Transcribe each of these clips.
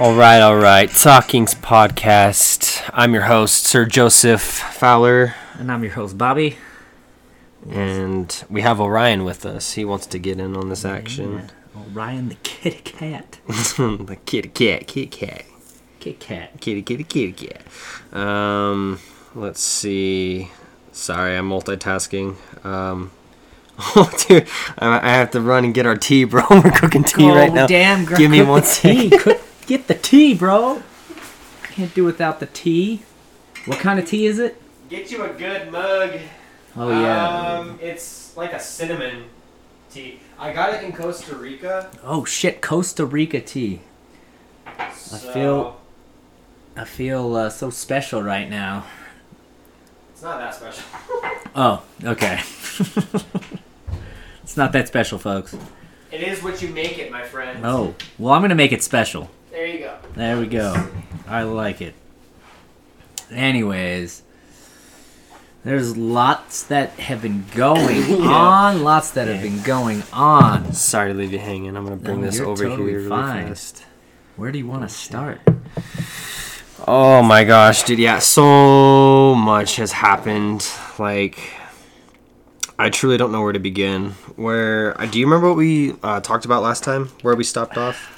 All right, all right. Talkings podcast. I'm your host, Sir Joseph Fowler, And I'm your host, Bobby. and we have Orion with us. He wants to get in on this action. Oh, Ryan the kitty cat. the kitty cat, kitty cat, Kit Kat. kitty kitty kitty cat. Um, let's see. Sorry, I'm multitasking. Um, oh, dude, I, I have to run and get our tea, bro. We're cooking tea oh, right now. damn, girl. Give me one tea. Cook- Get the tea, bro. Can't do without the tea. What kind of tea is it? Get you a good mug. Oh, yeah. Um, it's like a cinnamon tea. I got it in Costa Rica. oh, shit. Costa Rica tea. So feel- I feel uh, so special right now. it's not that special. Oh, okay. it's not that special, folks. It is what you make it, my friend. Oh, well, I'm to make it special. There you go. There we go. I like it. Anyways, there's lots that have been going Yeah. on, lots that have been going on. Sorry to leave you hanging. I'm gonna bring No, this over totally here really fine. fast. Where do you want to start? Oh my gosh, dude! Yeah, so much has happened. Like, I truly don't know where to begin. Where uh, do you remember what we uh, talked about last time? Where we stopped off?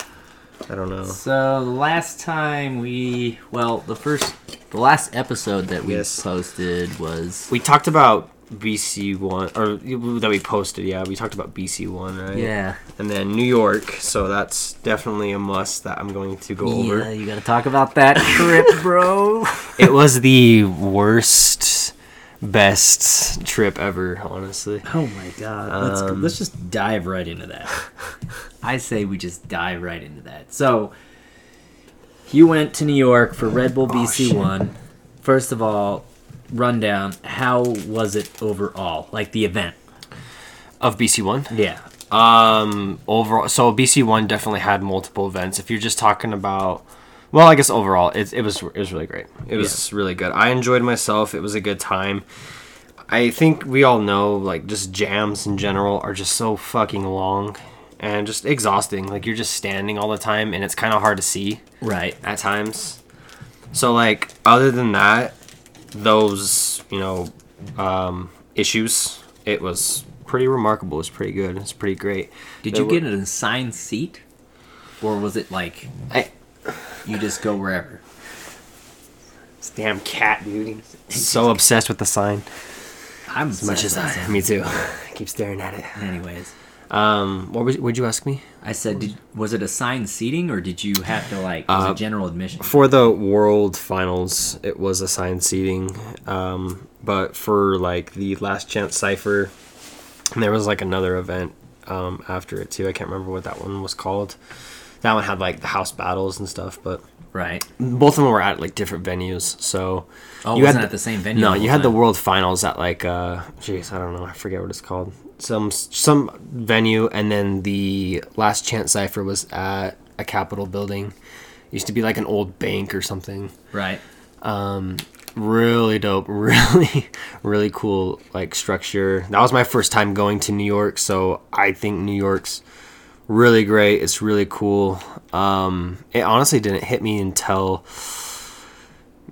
I don't know. So the last time we, well, the first, the last episode that we Yes. posted was We talked about BC one, or that we posted. Yeah, we talked about BC one, right? yeah, And then New York. So that's definitely a must that I'm going to go over. yeah. over. You got to talk about that trip, bro. It was the worst, best trip ever. Honestly. Oh my god. Let's Um, let's just dive right into that. I say we just dive right into that. So you went to New York for Red Bull BC shit. one. First of all, rundown. How was it overall? Like the event? Of BC one. Yeah. Um, overall, so BC one definitely had multiple events. If you're just talking about, well, I guess overall, it, it was it was really great. It was really good. I enjoyed myself. It was a good time. I think we all know, like, just jams in general are just so fucking long and just exhausting. Like, you're just standing all the time, and it's kind of hard to see Right. at times. So, like, other than that, those, you know, um, issues, it was pretty remarkable. It's pretty good. It's pretty great. Did There you were- get an assigned seat, or was it like I, you just go wherever? this damn cat, dude. He's so obsessed with the sign. I'm As much as I. Me too. I keep staring at it. Anyways, Um, what was, would you ask me? I said, did, was it assigned seating, or did you have to like was Uh, it general admission? For the World Finals, it was assigned seating. Um, but for like the Last Chance Cypher, there was like another event um, after it too. I can't remember what that one was called. That one had like the house battles and stuff, but Right. both of them were at like different venues. So Oh, you wasn't had at the same venue No, you whole had the? World Finals at like uh, jeez, I don't know, I forget what it's called. Some some venue, and then the Last Chance Cypher was at a Capitol building. Used to be like an old bank or something. Right. Um, really dope, really, really cool like structure. That was my first time going to New York, so I think New York's really great. It's really cool. Um, it honestly didn't hit me until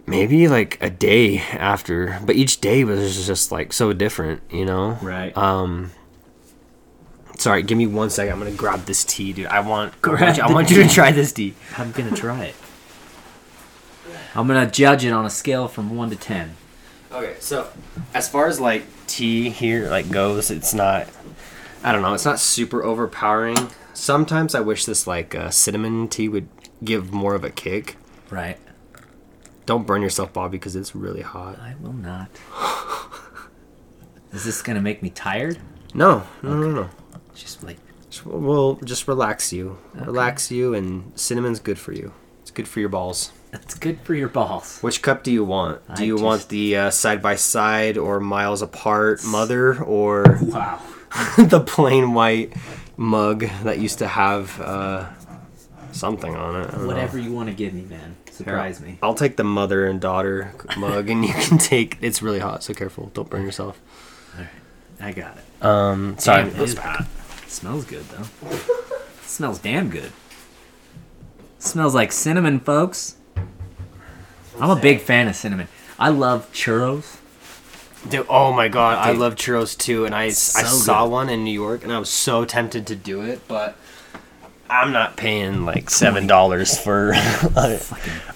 maybe like a day after, but each day was just like so different, you know? Right. Um, sorry, give me one second. I'm gonna grab this tea, dude. I want, I Grab I want you to try this tea. I'm gonna try it. I'm gonna judge it on a scale from one to ten. Okay, so as far as like tea here like goes, it's not. I don't know. It's not super overpowering. Sometimes I wish this like uh, cinnamon tea would give more of a kick. Right. Don't burn yourself, Bobby, because it's really hot. I will not. Is this gonna make me tired? No, no, no, no. Just like Just, we'll just relax you, relax you, and cinnamon's good for you. It's good for your balls. it's good for your balls. Which cup do you want? Do I you want the uh, side by side or miles apart mother or Wow. the plain white mug that used to have uh, something on it. Don't know. Whatever you want to give me, man. Surprise me. I'll take the mother and daughter mug, and you can take. It's really hot, so careful. Don't burn yourself. All right, I got it. Um, sorry. Damn, it is hot. smells good though. smells damn good. Smells like cinnamon, folks. I'm a big fan of cinnamon. I love churros. Dude, oh my god, I love churros too, and I, I So saw good. one in New York, and I was so tempted to do it, but I'm not paying like seven dollars for a,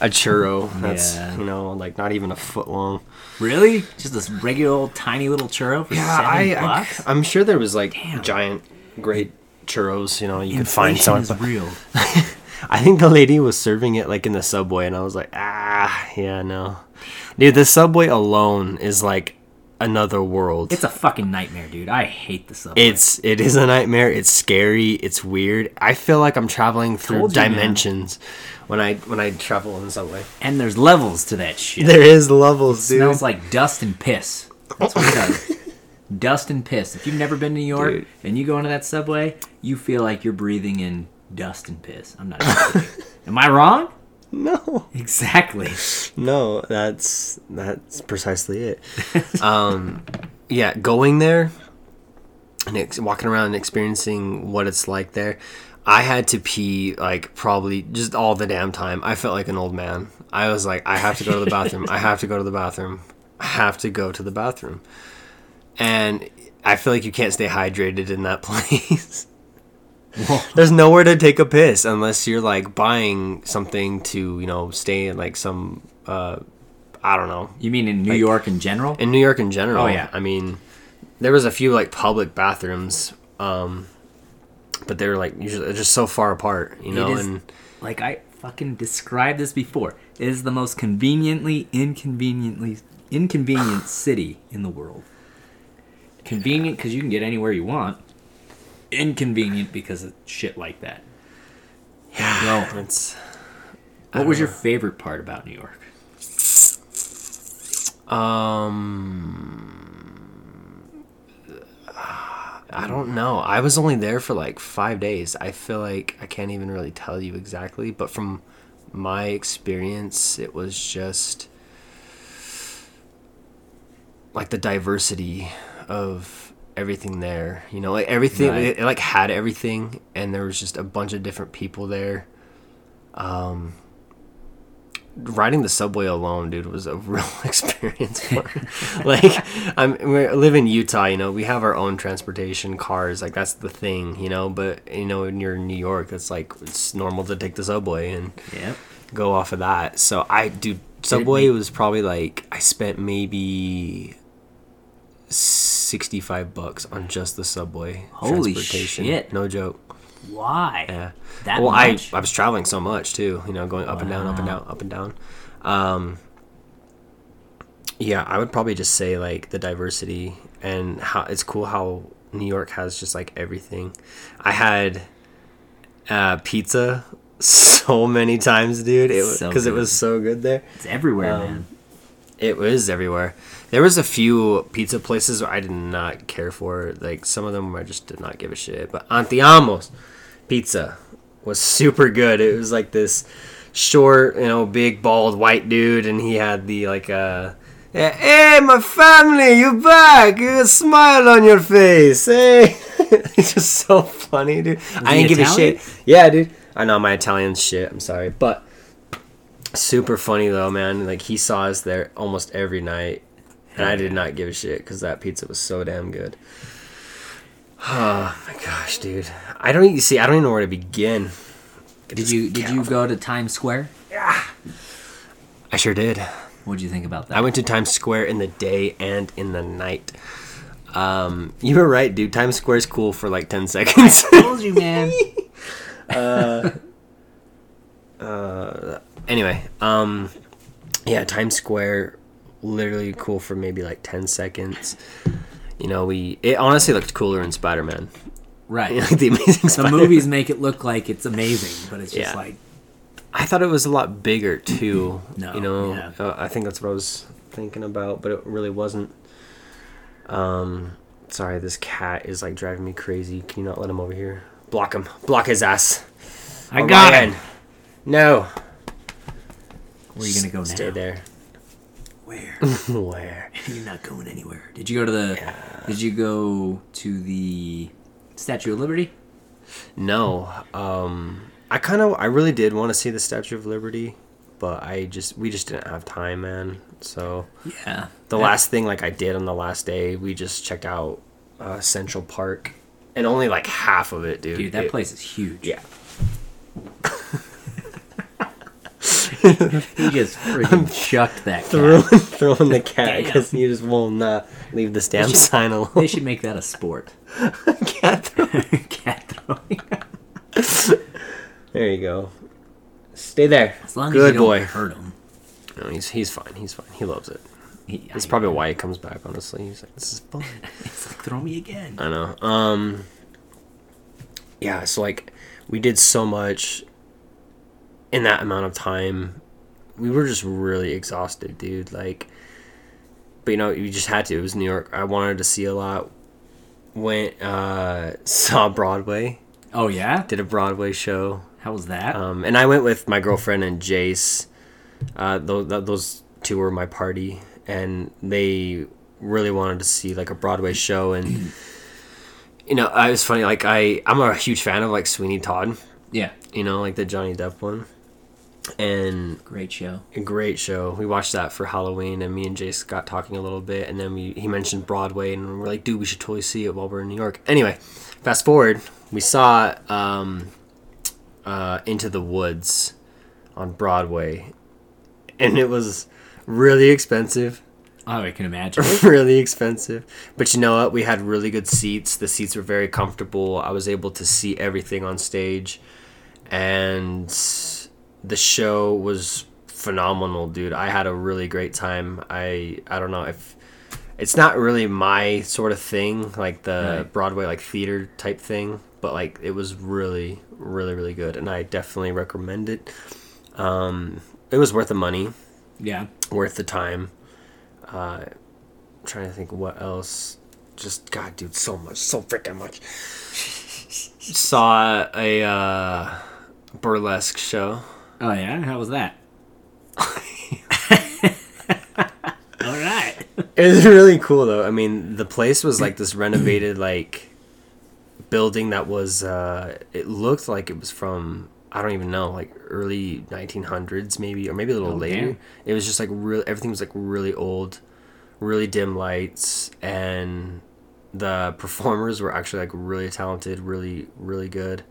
a churro. That's Yeah. you know like not even a foot long. Really? Just this regular old tiny little churro for Yeah, seven I, I bucks? I'm sure there was like Damn. giant, great churros. You know, you could find Inflation some. is real. I think the lady was serving it like in the subway, and I was like, ah, yeah, no, dude, the subway alone is like another world. It's a fucking nightmare, dude. I hate the subway. It's it is a nightmare. It's scary. It's weird. I feel like I'm traveling through Told you, man. dimensions when I when I travel in the subway. and there's levels to that shit. There is levels, dude. It smells like dust and piss. That's what it does. dust and piss. If you've never been to New York Dude. and you go into that subway, you feel like you're breathing in dust and piss. I'm not. Am I wrong? No, Exactly. no, that's that's precisely it. um, yeah, going there and ex- walking around and experiencing what it's like there. I had to pee like probably just all the damn time. I felt like an old man. I was like, I have to go to the bathroom. I have to go to the bathroom. I have to go to the bathroom. And I feel like you can't stay hydrated in that place. There's nowhere to take a piss unless you're like buying something to, you know, stay in like some uh I don't know. You mean in New York in general? In New York in general. Oh, yeah. I mean, there was a few like public bathrooms um but they were like usually just so far apart, you know, is, and like I fucking described this before. It is the most conveniently inconveniently inconvenient city in the world. Convenient because you can get anywhere you want. Inconvenient because of shit like that. yeah, it's What was your favorite part about New York? Um, I don't know. I was only there for like five days. I feel like I can't even really tell you exactly, but from my experience, it was just like the diversity of everything there. You know, like everything, Right. it, it like had everything, and there was just a bunch of different people there. Um, riding the subway alone, dude, was a real experience. Like, I'm we live in Utah. You know, we have our own transportation, cars. Like that's the thing. You know, but you know, when you're in New York, it's like it's normal to take the subway and Yep. go off of that. So I, dude, subway was probably like I spent maybe. 65 bucks on just the subway Holy transportation. shit. No joke. Why? Yeah. That well, much? I I was traveling so much too, you know, going up and down, up and down, up and down. Um, yeah, I would probably just say like the diversity and how it's cool how New York has just like everything. I had uh, pizza so many times, dude. It So because it was so good there. It's everywhere, Um, man. It was everywhere. There was a few pizza places where I did not care for. Like some of them I just did not give a shit. But Antiamos pizza was super good. It was like this short, you know, big bald white dude, and he had the like uh Hey, my family, you back? You got a smile on your face. Hey, it's just so funny, dude. I didn't give a shit. Yeah, dude. I know my Italian shit. I'm sorry, but super funny though, man. Like he saw us there almost every night, and I did not give a shit because that pizza was so damn good. Oh my gosh, dude! I don't even see. I don't even know where to begin. Did you did you go to Times Square? Yeah, I sure did. What'd you think about that? I went to Times Square in the day and in the night. Um, you were right, dude. Times Square is cool for like ten seconds. I told you, man. uh, uh, anyway, um, yeah, Times Square, literally cool for maybe like ten seconds. You know, we it honestly looked cooler in Spider Man. right. like the Amazing The movies make it look like it's amazing, but it's just Yeah. like I thought it was a lot bigger too. No, you know, yeah. uh, I think that's what I was thinking about, but it really wasn't. Um, sorry, this cat is like driving me crazy. Can you not let him over here? Block him. Block his ass. I Oh, got Ryan. it. No. Where are you gonna go now? Stay there. Where? Where? You're not going anywhere. Did you go to the? Did you go to the Statue of Liberty? No. Um, I kind of, I really did want to see the Statue of Liberty, but I just, we just didn't have time, man. So Yeah. the That- last thing, like I did on the last day, we just checked out uh, Central Park, and only like half of it, dude. Dude, that It- place is huge. Yeah. He just freaking chucked that Throwing, cat. throwing the cat because you just will not leave this damn sign alone. They should make that a sport. cat throw- cat throwing. There you go. Stay there. As long Good as you don't boy. hurt him. No, he's he's fine. He's fine. He loves it. He, That's I- probably why he comes back. Honestly, he's like, this is fun. It's like throw me again. I know. Um. Yeah. So like, we did so much in that amount of time. We were just really exhausted, dude. Like, but you know, you just had to. It was New York. I wanted to see a lot. Went uh saw Broadway. Oh yeah, Did a Broadway show. how was that? Um, and I went with my girlfriend and Jace. Uh, those, those two were my party, and they really wanted to see like a Broadway show. And you know, I was funny. Like I, I'm a huge fan of like Sweeney Todd. yeah, You know, like the Johnny Depp one. And great show. a great show. We watched that for Halloween, and me and Jace got talking a little bit, and then we he mentioned Broadway, and we're like, dude, we should totally see it while we're in New York. Anyway, fast forward, we saw um, uh, Into the Woods on Broadway, and it was really expensive, Oh, I can imagine. really expensive. But you know what? We had really good seats. The seats were very comfortable. I was able to see everything on stage, and the show was phenomenal, dude. I had a really great time. I I don't know if it's not really my sort of thing, like the Right. Broadway like theater type thing, but like it was really really really good, and I definitely recommend it. Um, it was worth the money yeah, worth the time. Uh, trying to think what else. Just God, dude, so much, so freaking much. Saw a uh, burlesque show. Oh yeah, how was that? All right. It was really cool though. I mean, the place was like this renovated like building that was. Uh, it looked like it was from I don't even know, like early 1900s maybe, or maybe a little Oh, later. damn. It was just like real. Everything was like really old, really dim lights, and the performers were actually like really talented, really really good.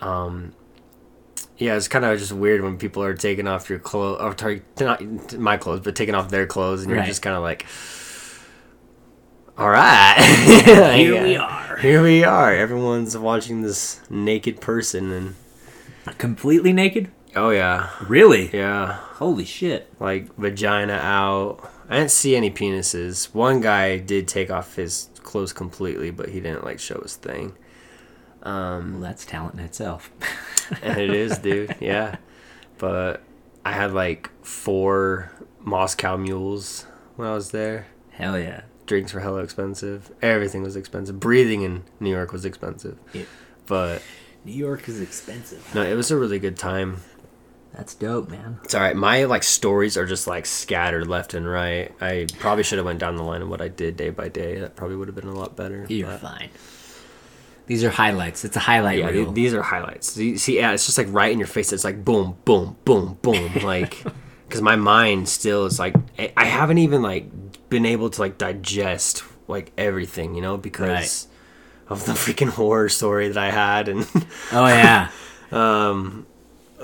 Um, yeah, it's kind of just weird when people are taking off your clothes, or tar- not my clothes, but taking off their clothes, and you're Right. just kind of like, all right, Here we are. Here we are. Everyone's watching this naked person, and Completely naked? oh yeah, Really? yeah, Holy shit. like vagina out. I didn't see any penises. One guy did take off his clothes completely, but he didn't like show his thing. Um, well, that's talent in itself. and it is, dude. Yeah, but I had like four Moscow mules when I was there. Hell yeah. Drinks were hella expensive. Everything was expensive. Breathing in New York was expensive. Yeah. But New York is expensive. no, it was a really good time. That's dope, man. It's all right. My like stories are just like scattered left and right. I probably should have went down the line of what I did day by day. That probably would have been a lot better. You're but- fine. These are highlights. It's a highlight Yeah, reel. these are highlights. See, yeah, it's just like right in your face. It's like boom, boom, boom, boom. Like, because my mind still is like, I- haven't even like been able to like digest like everything, you know, because of the freaking horror story that I had. And oh yeah. Um,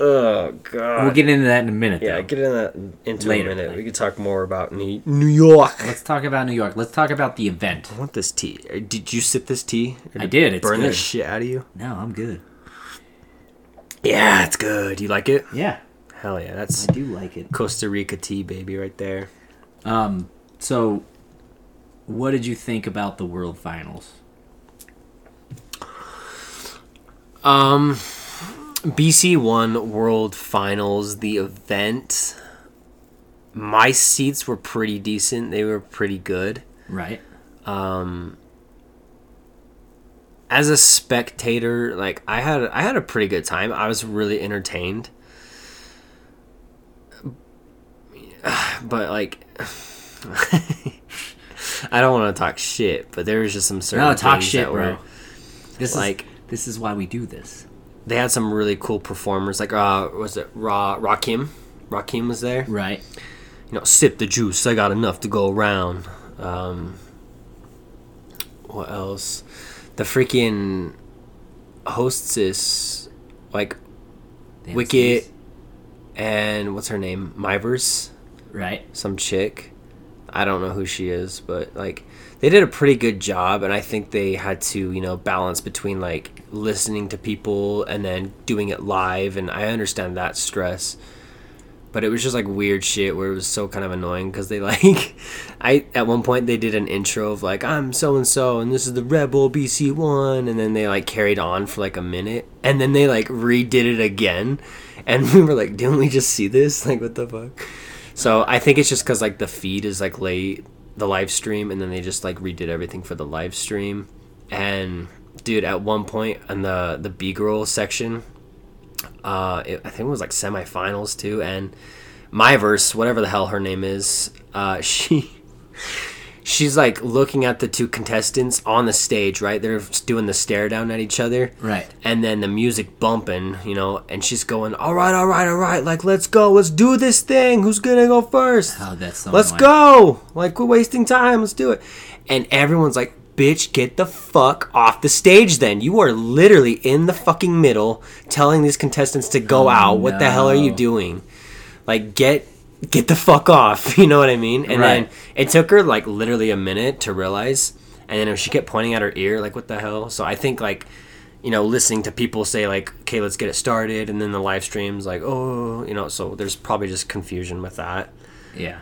oh god, we'll get into that in a minute. yeah, though. get in that into Later, a minute. like- We could talk more about New New York. Let's talk about New York. Let's talk about the event. I want this tea. Uh, Did you sip this tea? Or I did, it's burn the shit out of you. No, I'm good. Yeah, it's good. You like it? Yeah, Hell yeah, that's I do like it. Costa Rica tea, baby, right there. Um, so what did you think about the World Finals? Um, BC One World Finals, the event. My seats were pretty decent. They were pretty good. Right. Um As a spectator, like I had, I had a pretty good time. I was really entertained. But like, I don't want to talk shit. But there was just some certain No, talk shit, that bro. were This like is this is why we do this. They had some really cool performers. Like, uh, was it Ra Rakim? Rakim was there. Right. You know, sip the juice. I got enough to go around. Um, what else? The freaking hostess, like They Wicket, and what's her name? Mivers. Right. some chick. I don't know who she is, but like they did a pretty good job and I think they had to, you know, balance between like listening to people and then doing it live and I understand that stress. But it was just like weird shit where it was so kind of annoying because they like I at one point they did an intro of like I'm so and so and this is the Red Bull BC one and then they like carried on for like a minute and then they like redid it again and we were like didn't we just see this like what the fuck so I think it's just because like the feed is like late, the live stream, and then they just like redid everything for the live stream. And dude, at one point in the the B girl section, uh, it, I think it was like semifinals too, and Mivers, whatever the hell her name is, uh, she. She's like looking at the two contestants on the stage, right? They're doing the stare down at each other Right. and then the music bumping, you know, and she's going, "All right, all right, all right, like let's go, let's do this thing. Who's gonna go first? Oh, that's so let's annoying. go! Like we're wasting time. Let's do it." And everyone's like, "Bitch, get the fuck off the stage! Then you are literally in the fucking middle, telling these contestants to go Oh, out. What the hell are you doing? Like get." Get the fuck off, you know what I mean? And Right. then it took her like literally a minute to realize, and then she kept pointing at her ear, like, what the hell? So I think, like, you know, listening to people say like, "Okay, let's get it started," and then the live streams like, "Oh," you know, so there's probably just confusion with that. Yeah.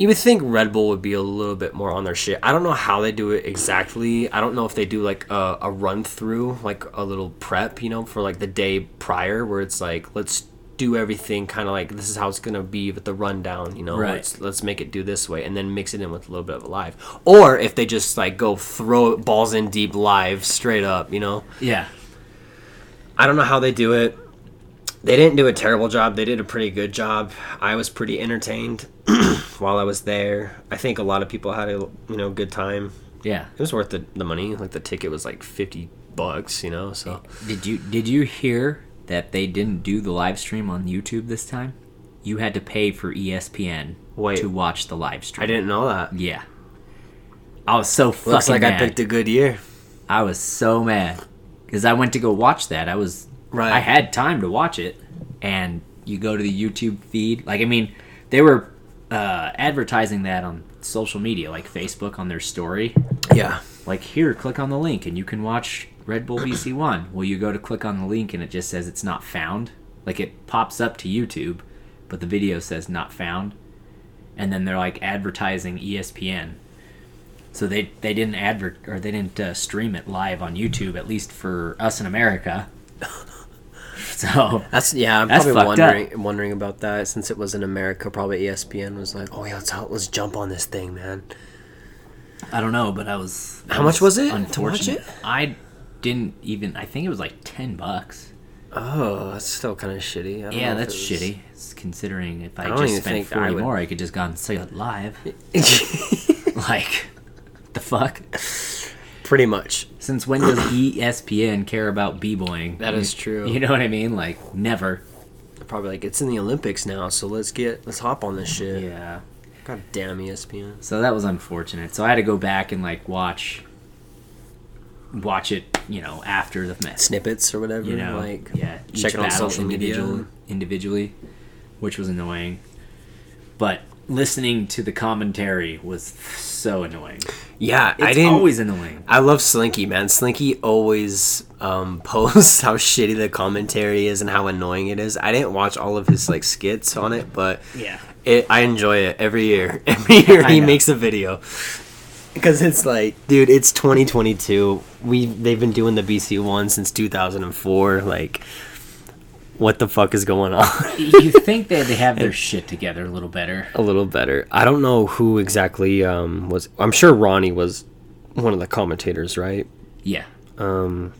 You would think Red Bull would be a little bit more on their shit. I don't know how they do it exactly. I don't know if they do like a, a run through, like a little prep, you know, for like the day prior, where it's like, let's do everything kind of like this is how it's gonna be with the rundown, you know. Right. Let's let's make it do this way, and then mix it in with a little bit of a live. Or if they just like go throw balls in deep live straight up, you know. Yeah. I don't know how they do it. They didn't do a terrible job. They did a pretty good job. I was pretty entertained while I was there. I think a lot of people had a you know good time. Yeah. It was worth the, the money. Like the ticket was like fifty bucks, you know. So Did you did you hear that they didn't do the live stream on YouTube this time? You had to pay for ESPN Wait. to watch the live stream. I didn't know that. Yeah. I was so fucking Looks like mad. I picked a good year. I was so mad because I went to go watch that. I was Right. I had time to watch it, and you go to the YouTube feed. Like I mean, they were uh, advertising that on social media, like Facebook, on their story. Yeah. Like here, click on the link, and you can watch Red Bull BC One. Well, you go to click on the link, and it just says it's not found. Like it pops up to YouTube, but the video says not found, and then they're like advertising ESPN. So they they didn't advert or they didn't uh, stream it live on YouTube at least for us in America. so That's yeah. I'm That's probably fucked up. wondering wondering about that since it was in America. Probably ESPN was like, oh yeah, let's let's jump on this thing, man. I don't know, but I was. How much was it to watch it? I didn't even. I think it was like ten bucks. Oh, that's still kind of shitty. Yeah, that's was- shitty. It's considering if I, I just spent think I forty would- more, I could just gone and see it live. like, the fuck? Pretty much. Since when does ESPN care about b-boying? That is true. You know what I mean? Like, never. They're probably like, it's in the Olympics now, so let's get let's hop on this shit. Yeah. God damn ESPN. So that was unfortunate. So I had to go back and like watch, watch it. You know, after the match. Snippets or whatever. you know, like yeah, each check it on battle social media. individually, which was annoying. But listening to the commentary was so annoying. Yeah, It's I didn't. always annoying. I love Slinky, man. Slinky always um, posts how shitty the commentary is and how annoying it is. I didn't watch all of his like skits on it, but Yeah. it, I enjoy it every year. Every year he makes a video because it's like, dude, it's 2022. We they've been doing the BC one since 2004. Like, what the fuck is going on? you think that they have their shit together a little better? a little better. I don't know who exactly um, was. I'm sure Ronnie was one of the commentators, right? Yeah. Um,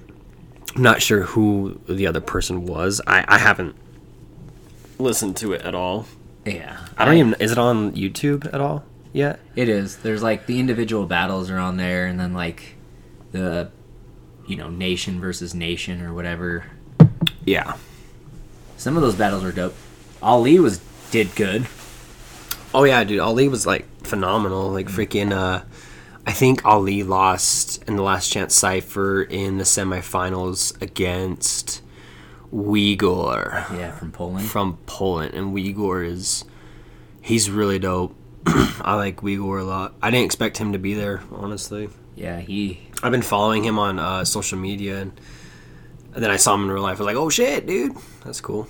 I'm not sure who the other person was. I, I haven't listened to it at all. Yeah. I don't even. Is it on YouTube at all yet? It is. There's like the individual battles are on there, and then like the, you know, nation versus nation or whatever. Yeah. Some of those battles were dope. Ali was did good. Oh yeah, dude. Ali was like phenomenal. Like freaking. uh I think Ali lost in the last chance cipher in the semifinals against Wigor Yeah, from Poland. from Poland, and Wigor is he's really dope. I like Wigor a lot. I didn't expect him to be there, honestly. Yeah, he. I've been following him on uh, social media, and, and then I saw him in real life. I was like, "Oh shit, dude, that's cool."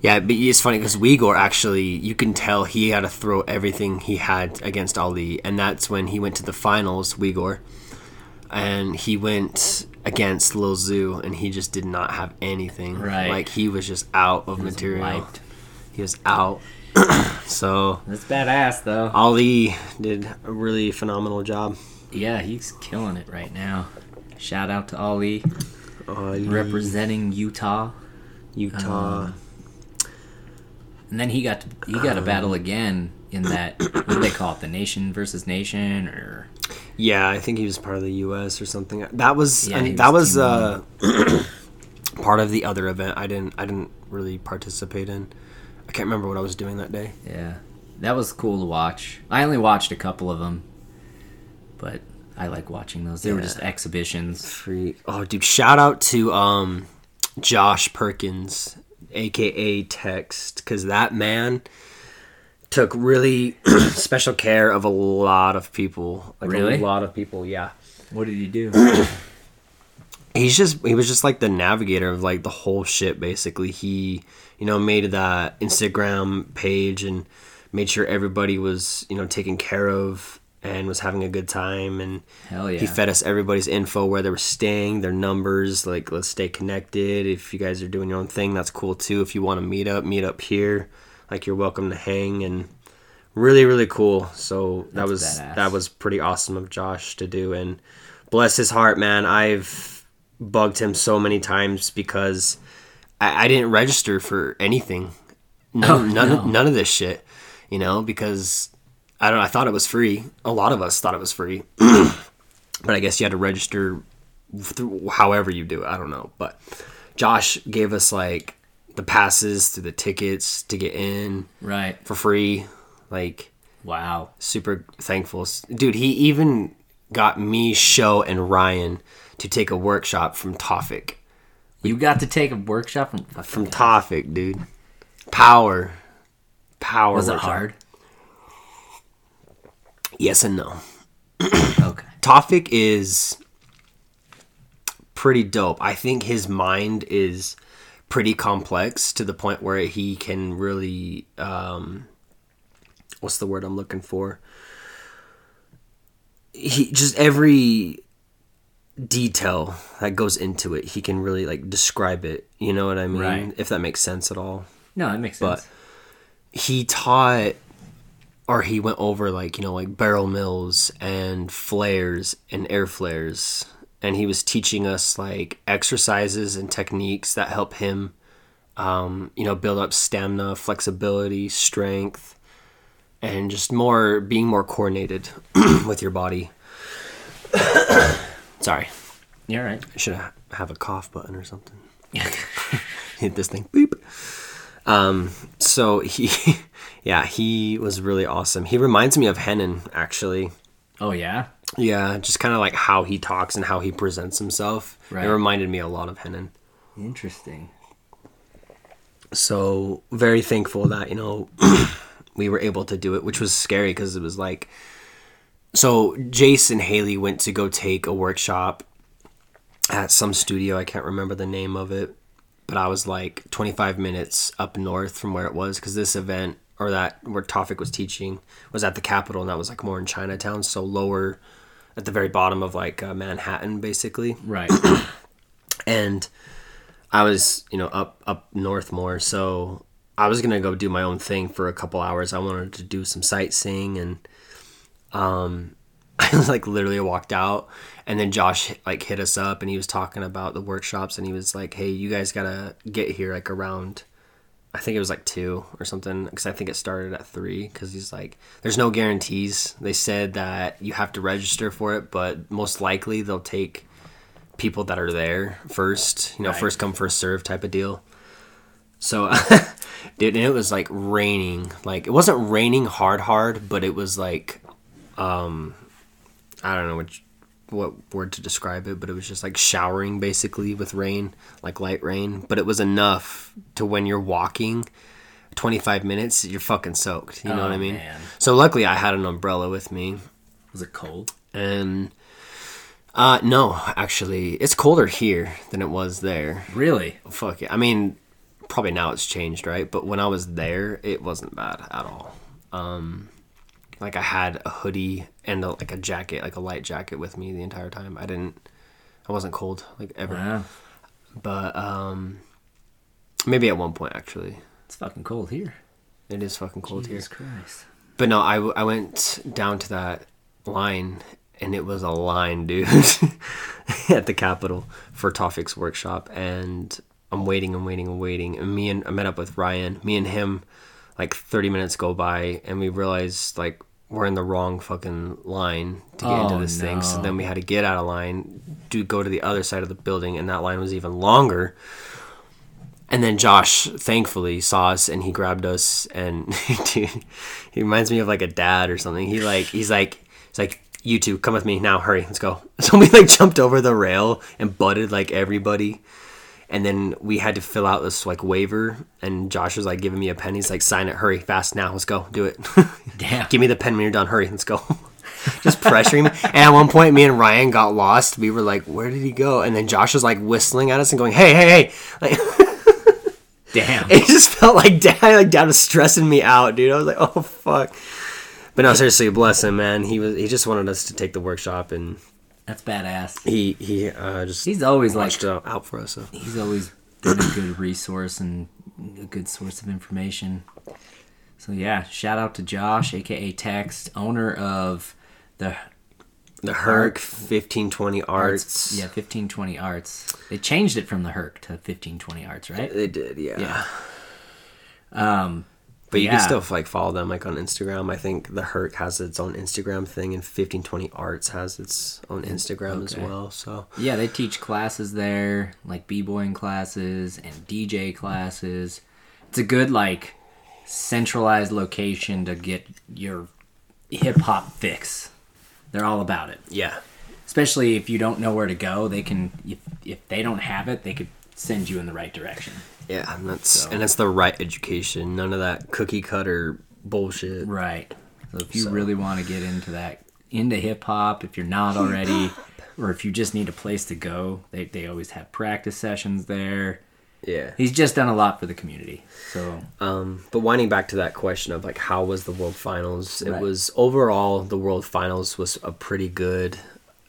Yeah, but it's funny because Wigor actually, you can tell he had to throw everything he had against Ali, and that's when he went to the finals. Wigor, and he went against Lil Zoo, and he just did not have anything. Right. like he was just out of was material. wiped. He was out. so That's badass though. Ali did a really phenomenal job. Yeah, he's killing it right now. Shout out to Ali Ali, representing Utah. Utah. Um, And then he got to, he got a battle again in that what do they call it? The nation versus nation or Yeah, I think he was part of the U.S. or something. That was Yeah, he that was was uh, part of the other event. I didn't I didn't really participate in. I can't remember what I was doing that day. yeah. That was cool to watch. I only watched a couple of them, but I like watching those. They were just exhibitions. Free. Oh, dude! Shout out to um, Josh Perkins, aka Text, because that man took really special care of a lot of people. Like Really? a lot of people. Yeah. What did he do? he's just he was just like the navigator of like the whole shit basically he you know made that instagram page and made sure everybody was you know taken care of and was having a good time and Hell yeah. he fed us everybody's info where they were staying their numbers like let's stay connected if you guys are doing your own thing that's cool too if you want to meet up meet up here like you're welcome to hang and really really cool so that That's was badass. that was pretty awesome of josh to do and bless his heart man i've bugged him so many times because i, I didn't register for anything none, Oh, none, no. none of this shit you know because i don't know i thought it was free a lot of us thought it was free but i guess you had to register through however you do it i don't know but josh gave us like the passes to the tickets to get in right. for free like Wow. super thankful dude he even got me show and ryan to take a workshop from Tofik. You got to take a workshop from From Tofik, dude. Power. Power. Was it hard? Yes and no. Okay. Tofik is pretty dope. I think his mind is pretty complex to the point where he can really um what's the word I'm looking for? He just every detail that goes into it, he can really like describe it. You know what I mean? Right. If that makes sense at all. No, it makes But- sense. But he taught or he went over like you know like barrel mills and flares and air flares. And he was teaching us like exercises and techniques that help him um, you know build up stamina flexibility strength and just more being more coordinated with your body. Sorry. You're right. I should ha- have a cough button or something? Yeah. hit this thing. Boop um so he yeah he was really awesome he reminds me of Henan actually Oh yeah. yeah just kind of like how he talks and how he presents himself Right. it reminded me a lot of Henan Interesting. so very thankful that you know we were able to do it which was scary because it was like so Jason haley went to go take a workshop at some studio i can't remember the name of it but i was like 25 minutes up north from where it was because this event or that where tofik was teaching was at the capitol and that was like more in chinatown so lower at the very bottom of like uh, manhattan basically Right. and I was, you know, up up north more, so I was gonna go do my own thing for a couple hours. I wanted to do some sightseeing, and um, I was like literally walked out, and then Josh like hit us up, and he was talking about the workshops, and he was like, "Hey, you guys gotta get here like around." I think it was like two or something because I think it started at three. Because he's like, "There's no guarantees." They said that you have to register for it, but most likely they'll take people that are there first. You know, Right. first come first serve type of deal. So, dude, and it was like raining. Like it wasn't raining hard, hard, but it was like, um, I don't know which what word to describe it, but it was just like showering basically with rain, like light rain. But it was enough to when you're walking. 25 minutes you're fucking soaked you know Oh, what i mean man. so luckily i had an umbrella with me Was it cold? and uh no actually it's colder here than it was there Really? fuck it i mean probably now it's changed right but when i was there it wasn't bad at all um like i had a hoodie and a, like a jacket like a light jacket with me the entire time i didn't i wasn't cold like ever Wow. but um maybe at one point actually It's fucking cold here. it is fucking cold Jesus here Christ. But no, I, I went down to that line, and it was a line, dude, at the Capitol for Tawfik's workshop. And I'm waiting and waiting and waiting. And me and I met up with Ryan. Me and him, like 30 minutes go by, and we realized like we're in the wrong fucking line to get into Oh, this thing. So then we had to get out of line, do go to the other side of the building, and that line was even longer. And then Josh thankfully saw us and he grabbed us and dude, he reminds me of like a dad or something. He like he's like he's like you two come with me now hurry let's go. So we like jumped over the rail and butted like everybody. And then we had to fill out this like waiver and Josh was like giving me a pen. He's like sign it hurry fast now let's go do it. Damn. Give me the pen when you're done hurry let's go. Just pressuring me. And at one point, me and Ryan got lost. We were like, "Where did he go?" And then Josh was like whistling at us and going, "Hey, hey, hey!" Like, Damn. it just felt like dad like dad was stressing me out dude i was like oh fuck but no seriously bless him man he was he just wanted us to take the workshop and That's badass. he he uh just He's always like out, out for us so. he's always been a good resource and a good source of information. So yeah, shout out to Josh, aka Text, owner of the the herc 1520 arts yeah, fifteen twenty arts. They changed it from the Herc to fifteen twenty arts, right? they did yeah, Yeah. Um but you Yeah. can still like follow them like on instagram i think the herc has its own instagram thing and 1520 arts has its own instagram as well so yeah, they teach classes there, like b-boying classes and DJ classes. It's a good like centralized location to get your hip hop fix. They're all about it. yeah especially if you don't know where to go they can if, if they don't have it they could send you in the right direction yeah and that's So- and it's the right education. None of that cookie cutter bullshit. Right. So if you So- really want to get into that into hip-hop if you're not already or if you just need a place to go they, they always have practice sessions there. Yeah. He's just done a lot for the community so. Um, but winding back to that question of like how was the World Finals? It was overall the World Finals was a pretty good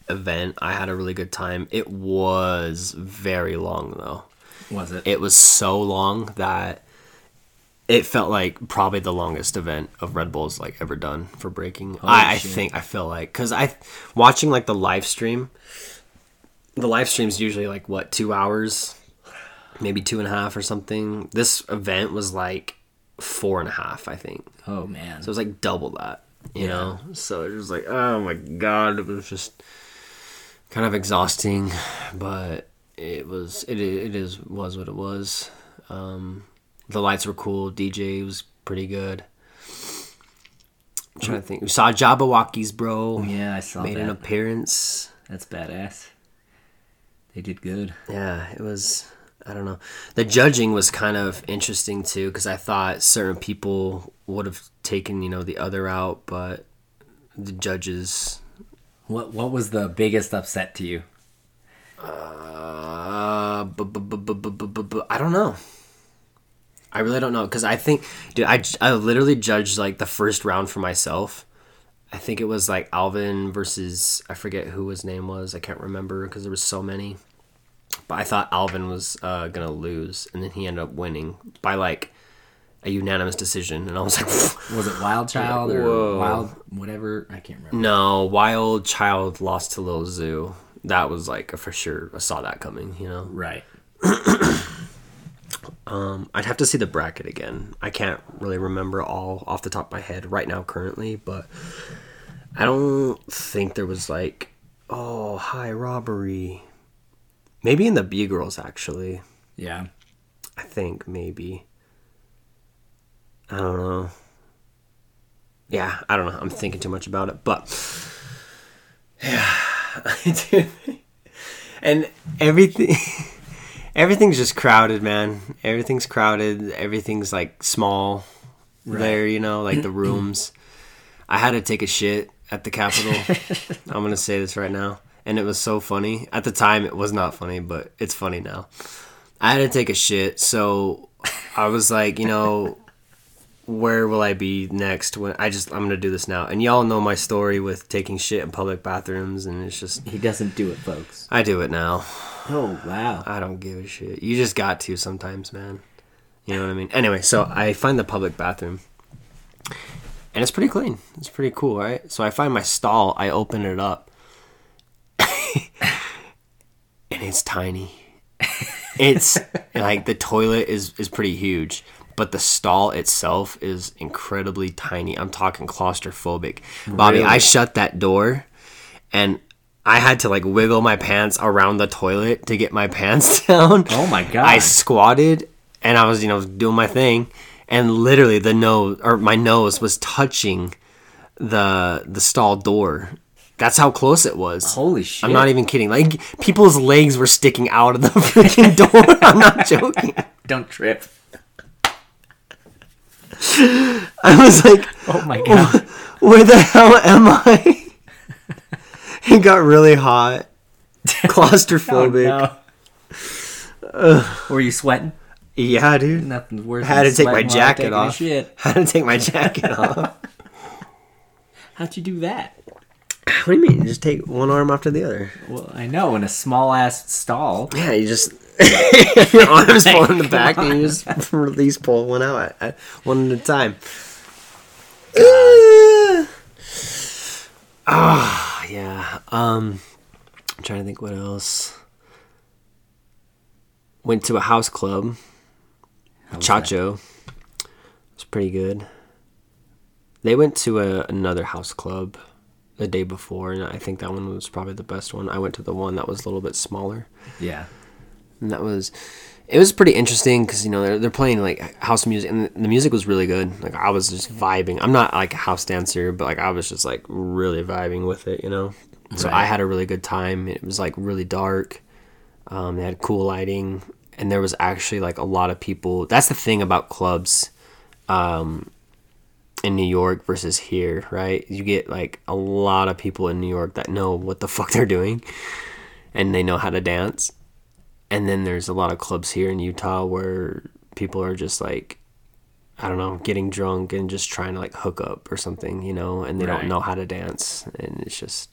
event. I had a really good time. It was very long though. Was it, It was so long that it felt like probably the longest event of Red Bull's like ever done for breaking. I, I shit. think I feel like because I watching like the live stream. The live stream's usually like what two hours, maybe two and a half or something. This event was like four and a half, I think. oh man So it was like double that, you know. So it was like, oh my god, it was just kind of exhausting, but it was it it is was what it was. Um, the lights were cool. DJ was pretty good. I'm trying to think. We saw Jabbawockeez, bro. yeah i saw Made that an appearance. that's badass they did good Yeah, it was. I don't know. The judging was kind of interesting too because I thought certain people would have taken you know the other out, but the judges. what what was the biggest upset to you Uh, Bu- bu- bu- I don't know. I really don't know because I think, dude, I, I literally judged like the first round for myself. I think it was like Alvin versus I forget who his name was. I can't remember because there was so many. But I thought Alvin was uh, gonna lose, and then he ended up winning by like a unanimous decision, and I was like, was it Wild Child or Wild whatever? I can't remember. No, Wild Child lost to Lil Zoo. That was like a for sure. I saw that coming, you know. Right. Um, I'd have to see the bracket again. I can't really remember all off the top of my head right now currently, but I don't think there was like, oh, high robbery. Maybe in the B girls actually. Yeah. I think maybe. I don't know. Yeah, I don't know. I'm thinking too much about it, but yeah, and everything, everything's just crowded, man. Everything's crowded. Everything's like small there, you know, like the rooms. I had to take a shit at the Capitol. I'm gonna say this right now, and it was so funny at the time. It was not funny, but it's funny now. I had to take a shit, so I was like, you know, where will I be next? When I just I'm gonna do this now, and y'all know my story with taking shit in public bathrooms, and it's just He doesn't do it, folks. I do it now. Oh wow. I don't give a shit. You just got to sometimes, man. You know what I mean? Anyway, so I find the public bathroom. And it's pretty clean. It's pretty cool, right? So I find my stall, I open it up. and it's tiny. It's like the toilet is is pretty huge, but the stall itself is incredibly tiny. I'm talking claustrophobic. Bobby, Really? I shut that door and I had to like wiggle my pants around the toilet to get my pants down. Oh my god. I squatted and I was, you know, doing my thing, and literally the nose or my nose was touching the the stall door. That's how close it was. Holy shit. I'm not even kidding. Like people's legs were sticking out of the freaking door. I'm not joking. Don't trip. I was like, Oh my god. where the hell am I? it got really hot. Claustrophobic. Oh, no. Were you sweating? Yeah, dude. Worse. Had to take my jacket off. Had to take my jacket off. How'd you do that? What do you mean? Just take one arm after the other. Well, I know in a small ass stall. Yeah, you just your arms pull in the back and you just release pull one out at, one at a time. Ah, yeah. Um, I'm trying to think what else. Went to a house club, How was? Chacho. It's pretty good. They went to a, another house club the day before, and I think that one was probably the best one. I went to the one that was a little bit smaller Yeah. And that was it was pretty interesting because you know they're, they're playing like house music and the music was really good. Like i was just vibing. I'm not like a house dancer but like i was just like really vibing with it you know? So i had a really good time. It was like really dark. Um, they had cool lighting. And there was actually like a lot of people. That's the thing about clubs um, in new york versus here right? You get like a lot of people in new york that know what the fuck they're doing. And they know how to dance and then there's a lot of clubs here in Utah where people are just like I don't know, getting drunk and just trying to like hook up or something, you know, and they Right. don't know how to dance and it's just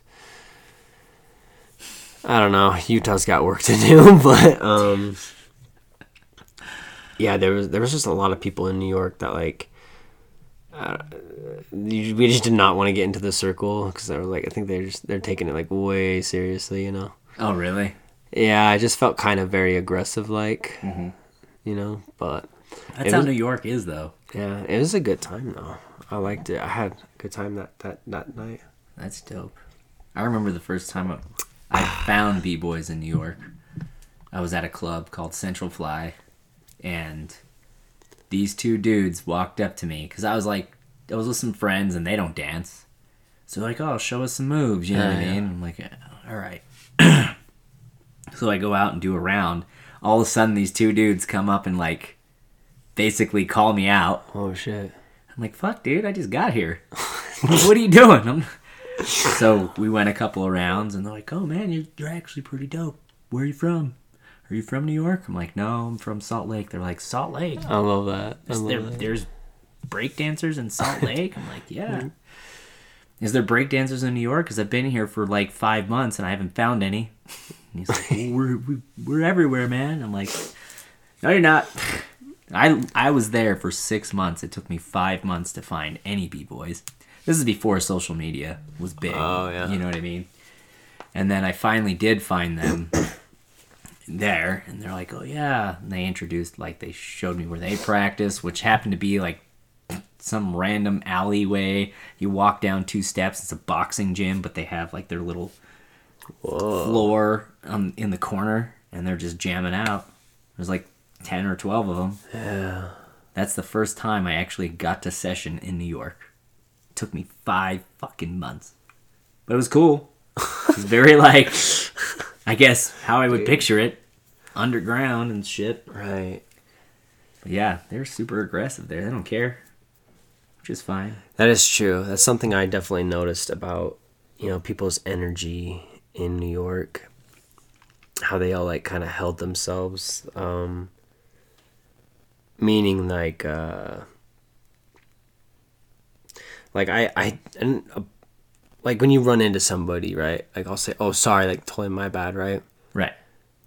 I don't know, Utah's got work to do, but um yeah, there was there was just a lot of people in New York that like uh, we just did not want to get into the circle because they were like I think they're just they're taking it like way seriously, you know. Oh really? Yeah, I just felt kind of very aggressive, like, mm-hmm. you know. But That's how was- New York is, though. yeah, it was a good time though. I liked it. I had a good time that that that night. That's dope. I remember the first time I found b boys in New York. I was at a club called Central Fly, and these two dudes walked up to me because I was like, I was with some friends and they don't dance. So like, oh, show us some moves. You know what I uh, Yeah, mean? I'm like, all right. so I go out and do a round. All of a sudden, these two dudes come up and like, basically call me out. Oh shit! I'm like, fuck, dude, I just got here. what are you doing? I'm... So we went a couple of rounds, and they're like, oh man, you're, you're actually pretty dope. Where are you from? Are you from New York? I'm like, no, I'm from Salt Lake. They're like, Salt Lake? I love that. I Is love there, that. there's breakdancers in Salt Lake? I'm like, yeah. Mm-hmm. Is there breakdancers in New York? Because I've been here for like five months and I haven't found any. And he's like, well, we're, we, we're everywhere, man. I'm like, no, you're not. I, I was there for six months. It took me five months to find any b-boys. This is before social media was big. Oh, yeah. You know what I mean? And then I finally did find them there and they're like oh yeah and they introduced like they showed me where they practice which happened to be like some random alleyway you walk down two steps it's a boxing gym but they have like their little floor um, in the corner and they're just jamming out. There's like 10 or 12 of them. Yeah. That's the first time I actually got to session in New York. It took me five fucking months. But it was cool. It was very like, I guess, how I would picture it underground and shit. Right. But yeah, they're super aggressive there. They don't care, which is fine. That is true. That's something I definitely noticed about, you know, people's energy in New York. How they all like kind of held themselves. Um meaning like uh like I I and uh, like when you run into somebody, right? Like I'll say, "Oh, sorry, like totally my bad," right? Right.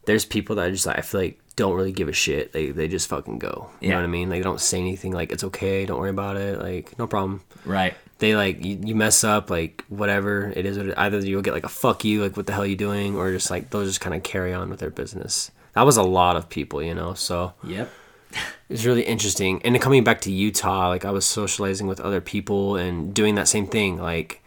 There's people that are just like I feel like don't really give a shit. They they just fucking go. You know what I mean? Like they don't say anything like it's okay, don't worry about it, like no problem Right. They like you, you mess up like whatever it is either you'll get like a fuck you like what the hell are you doing or just like they'll just kind of carry on with their business. That was a lot of people you know so Yep. it's really interesting. And then coming back to utah like i was socializing with other people and doing that same thing like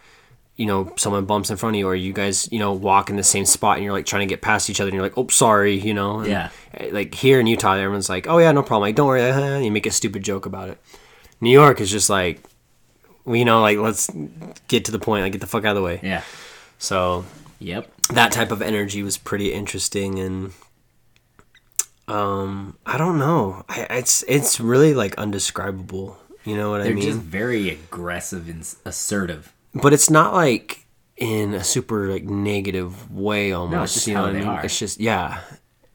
you know someone bumps in front of you or you guys you know walk in the same spot and you're like trying to get past each other and you're like oh sorry you know? And, Yeah. eh, like here in utah everyone's like oh yeah no problem. Like don't worry you make a stupid joke about it. New york is just like you know like let's get to the point like get the fuck out of the way Yeah. so Yep. that type of energy was pretty interesting and um i don't know I, it's it's really like undescribable you know what They're i mean just very aggressive and assertive. but it's not like in a super like negative way almost just you know what i mean are. it's just yeah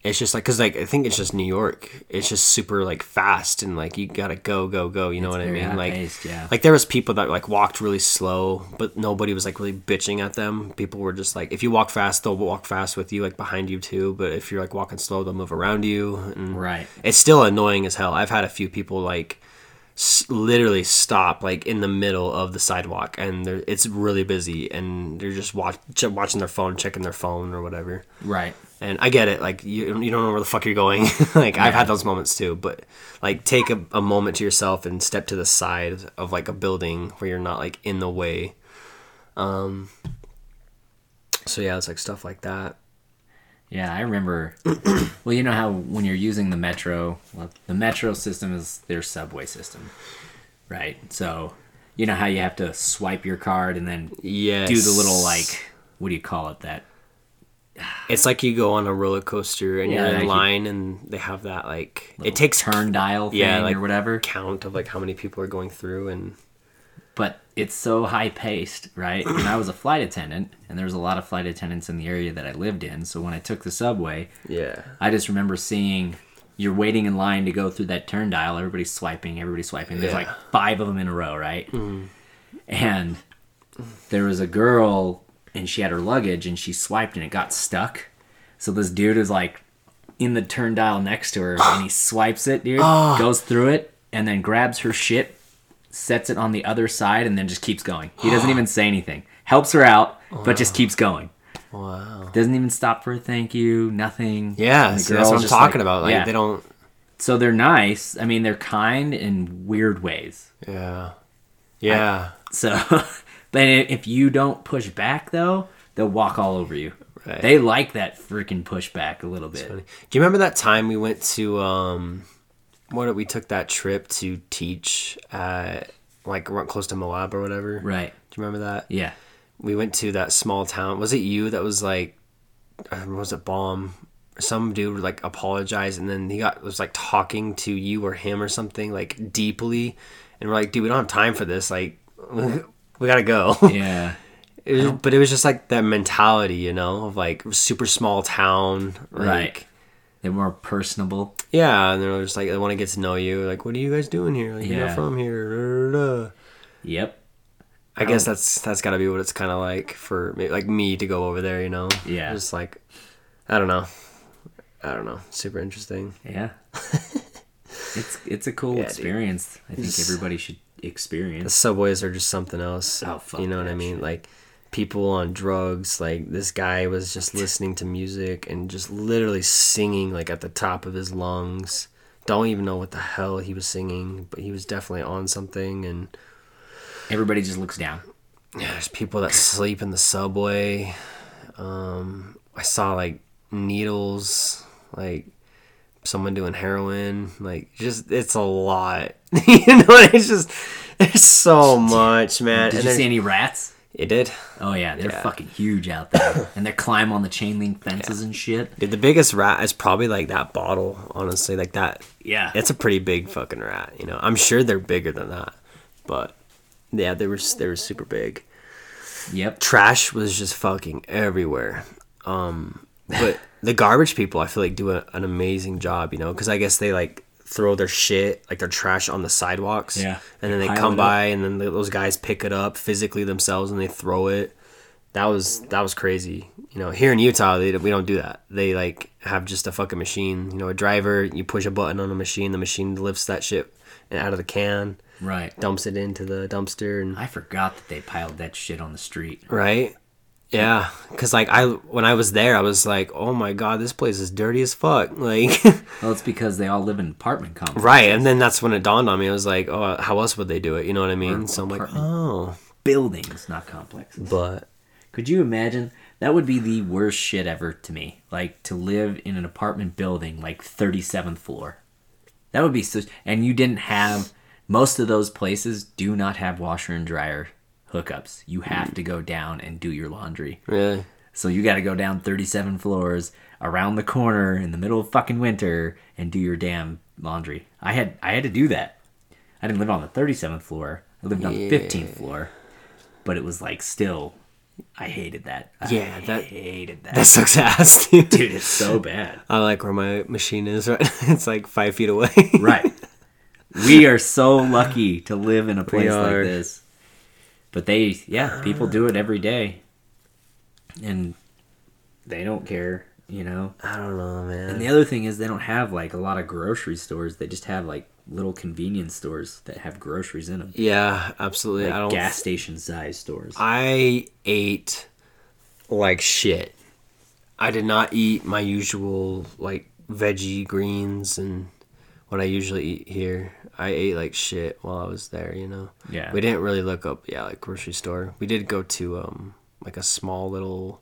it's just like because like i think it's just new york it's just super like fast and like you gotta go go go you know It's what i mean like yeah. like there was people that like walked really slow but nobody was like really bitching at them people were just like if you walk fast they'll walk fast with you like behind you too but if you're like walking slow they'll move around you and Right. it's still annoying as hell i've had a few people like s- literally stop like in the middle of the sidewalk and they're, it's really busy and they're just watch, ch- watching their phone checking their phone or whatever Right. And i get it like you, you don't know where the fuck you're going like i've had those moments too but like take a, a moment to yourself and step to the side of like a building where you're not like in the way um so yeah it's like stuff like that Yeah, I remember. well, you know how when you're using the metro, well, the metro system is their subway system, right? So, you know how you have to swipe your card and then yes do the little like, what do you call it? That it's like you go on a roller coaster and Yeah, you're in line and they have that like it takes turn dial thing yeah, like or whatever. count of like how many people are going through and But it's so high paced, right? And I was a flight attendant, and there was a lot of flight attendants in the area that I lived in. So when I took the subway, yeah I just remember seeing you're waiting in line to go through that turn dial. Everybody's swiping, everybody's swiping. There's Yeah. like five of them in a row, right? Mm. And there was a girl, and she had her luggage, and she swiped, and it got stuck. So this dude is like in the turn dial next to her, and he swipes it, dude, ah. goes through it, and then grabs her shit, sets it on the other side, and then just keeps going. He doesn't even say anything. Helps her out, but just keeps going. wow Doesn't even stop for a thank you, nothing. yeah And the see, that's what i'm just talking like- about like yeah. they don't So they're nice. I mean, they're kind in weird ways. yeah yeah So, but if you don't push back, though, they'll walk all over you. Right. They like that freaking pushback a little bit. do you remember that time we went to um what we took that trip to teach at like close to moab or whatever Right. do you remember that Yeah. we went to that small town. Was it you that was like, uh, was it bomb? Some dude like apologized, and then he got was like talking to you or him or something like deeply, and we're like, dude, we don't have time for this. Like, we gotta go. Yeah. It was, but it was just like that mentality, you know, of like super small town, like, Right. They're more personable. Yeah, and they're just like they want to get to know you. Like, what are you guys doing here? Like, you're not from here. da, da, da. Yep. I guess oh. that's that's got to be what it's kind of like for me, like me to go over there, you know. Yeah. Just like, I don't know, I don't know. Super interesting. Yeah. it's it's a cool Yeah, dude. experience. I think It's- everybody should The subways are just something else. Oh, fuck you know what I mean? shit. Like people on drugs. Like this guy was just listening to music and just literally singing like at the top of his lungs. Don't even know what the hell he was singing, but he was definitely on something. And Everybody just looks down. Yeah, there's people that sleep in the subway. Um, I saw like needles like someone doing heroin, like just it's a lot. you know, it's just it's so much, man. Did and you see any rats? it did. Oh yeah, they're Yeah. fucking huge out there, and they climb on the chain link fences and shit. Dude, the biggest rat is probably like that bottle, honestly. Like that Yeah, it's a pretty big fucking rat, you know. I'm sure they're bigger than that. But yeah, they were they were super big. yep. trash was just fucking everywhere. Um, but the garbage people, I feel like do a, an amazing job, you know, because I guess they like throw their shit, like their trash, on the sidewalks. Yeah. and then they come by, and then those guys pick it up physically themselves, and they throw it. That was that was crazy. You know, here in Utah, they, we don't do that. They like have just a fucking machine. You know, a driver. You push a button on a machine, the machine lifts that shit out of the can, Right. dumps it into the dumpster, and I forgot that they piled that shit on the street. right yeah because like i when i was there i was like oh my god this place is dirty as fuck like Well, it's because they all live in apartment complexes. right and then that's when it dawned on me i was like oh how else would they do it you know what i mean Or so i'm like oh buildings, not complexes. but Could you imagine? That would be the worst shit ever to me. Like to live in an apartment building, like 37th floor. That would be such. And you didn't have. Most of those places do not have washer and dryer hookups. You have to go down and do your laundry. really So you got to go down 37 floors around the corner in the middle of fucking winter and do your damn laundry. I had I had to do that. I didn't live on the 37th floor. I lived on the 15th floor. But it was like still I hated that. I Yeah, that- hated that. that sucks ass dude. Dude, it's so bad. i like where my machine is right it's like five feet away Right. We are so lucky to live in a place like this. But they, yeah, people do it ah. every day. And they don't care, you know? i don't know man And the other thing is they don't have like a lot of grocery stores. They just have like little convenience stores that have groceries in them. yeah absolutely Like i don't gas station size stores. I ate like shit. I did not eat my usual like veggie greens and what I usually eat here. I ate like shit while I was there, you know. Yeah. We didn't really look up yeah, like grocery store. We did go to um like a small little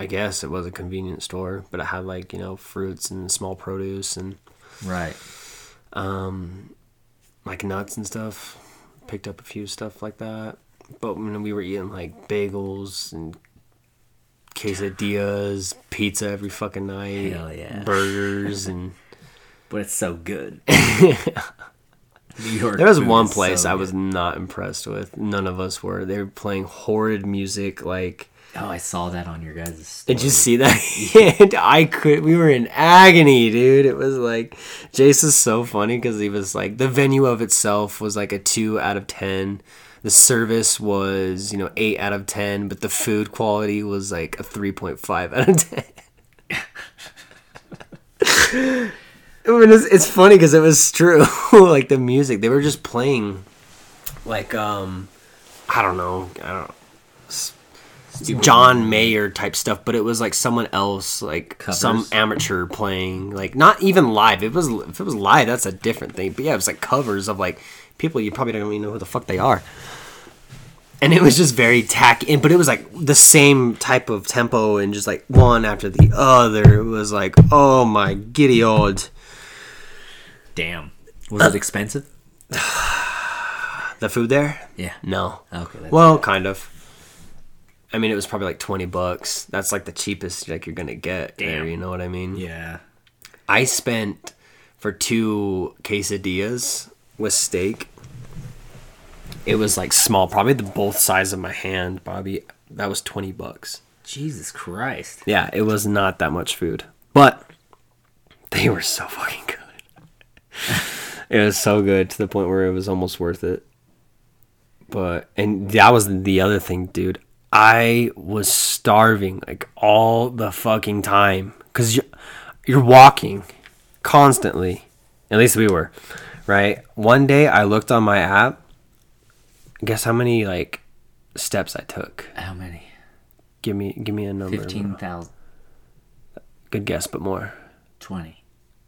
I guess it was a convenience store, but it had like, you know, fruits and small produce and right. um, like nuts and stuff. Picked up a few stuff like that. But when we were eating like bagels and quesadillas, pizza every fucking night, Hell yeah. burgers, and But it's so good. New York. there was one place so I was good. not impressed with. None of us were. They were playing horrid music. Like, Oh, I saw that on your guys' story. did you see that? and I could. We were in agony, dude. It was like Jace is so funny because he was like the venue of itself was like a two out of ten. The service was you know eight out of ten, but the food quality was like a three point five out of ten. I mean, it's, it's funny because it was true. like the music, they were just playing, like um, I don't know, I don't. John Mayer type stuff, but it was like someone else, like some amateur playing, like not even live. It was if it was live, that's a different thing. But yeah, it was like covers of like people you probably don't even know who the fuck they are. And it was just very tacky, but it was like the same type of tempo and just like one after the other. It was like, oh my giddy old. Damn. Was it expensive? The food there? Yeah. No. Okay. That's, Well, kind of. I mean, it was probably like twenty bucks. That's like the cheapest like you're gonna get there. Damn. You know what I mean? yeah. I spent for two quesadillas with steak. It was like small, probably the both size of my hand, Bobby. That was twenty bucks. Jesus Christ. Yeah, it was not that much food, but they were so fucking good. it was so good to the point where it was almost worth it. But and that was the other thing, dude. I was starving like all the fucking time because you're, you're walking constantly. At least we were, right? One day I looked on my app. Guess how many like steps I took? How many? Give me give me a number. 15,000. Good guess, but more. 20.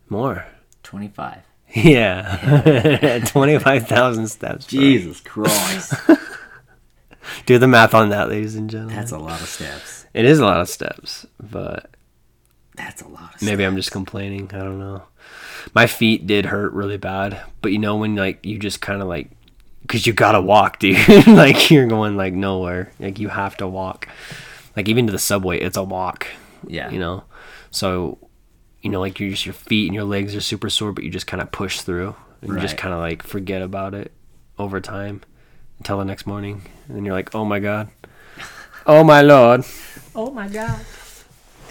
More. 25. Yeah. 25,000 steps. Jesus Christ. Do the math on that, ladies and gentlemen. That's a lot of steps. It is a lot of steps, but That's a lot of Maybe I'm just complaining. I don't know. My feet did hurt really bad, but you know when like you just kind of like because you gotta walk, dude. like you're going like nowhere. Like you have to walk. Like even to the subway, it's a walk. Yeah. You know, so you know like you just your feet and your legs are super sore, but you just kind of push through and you just kind of like forget about it over time until the next morning, and then you're like, oh my god, oh my lord. Oh my god.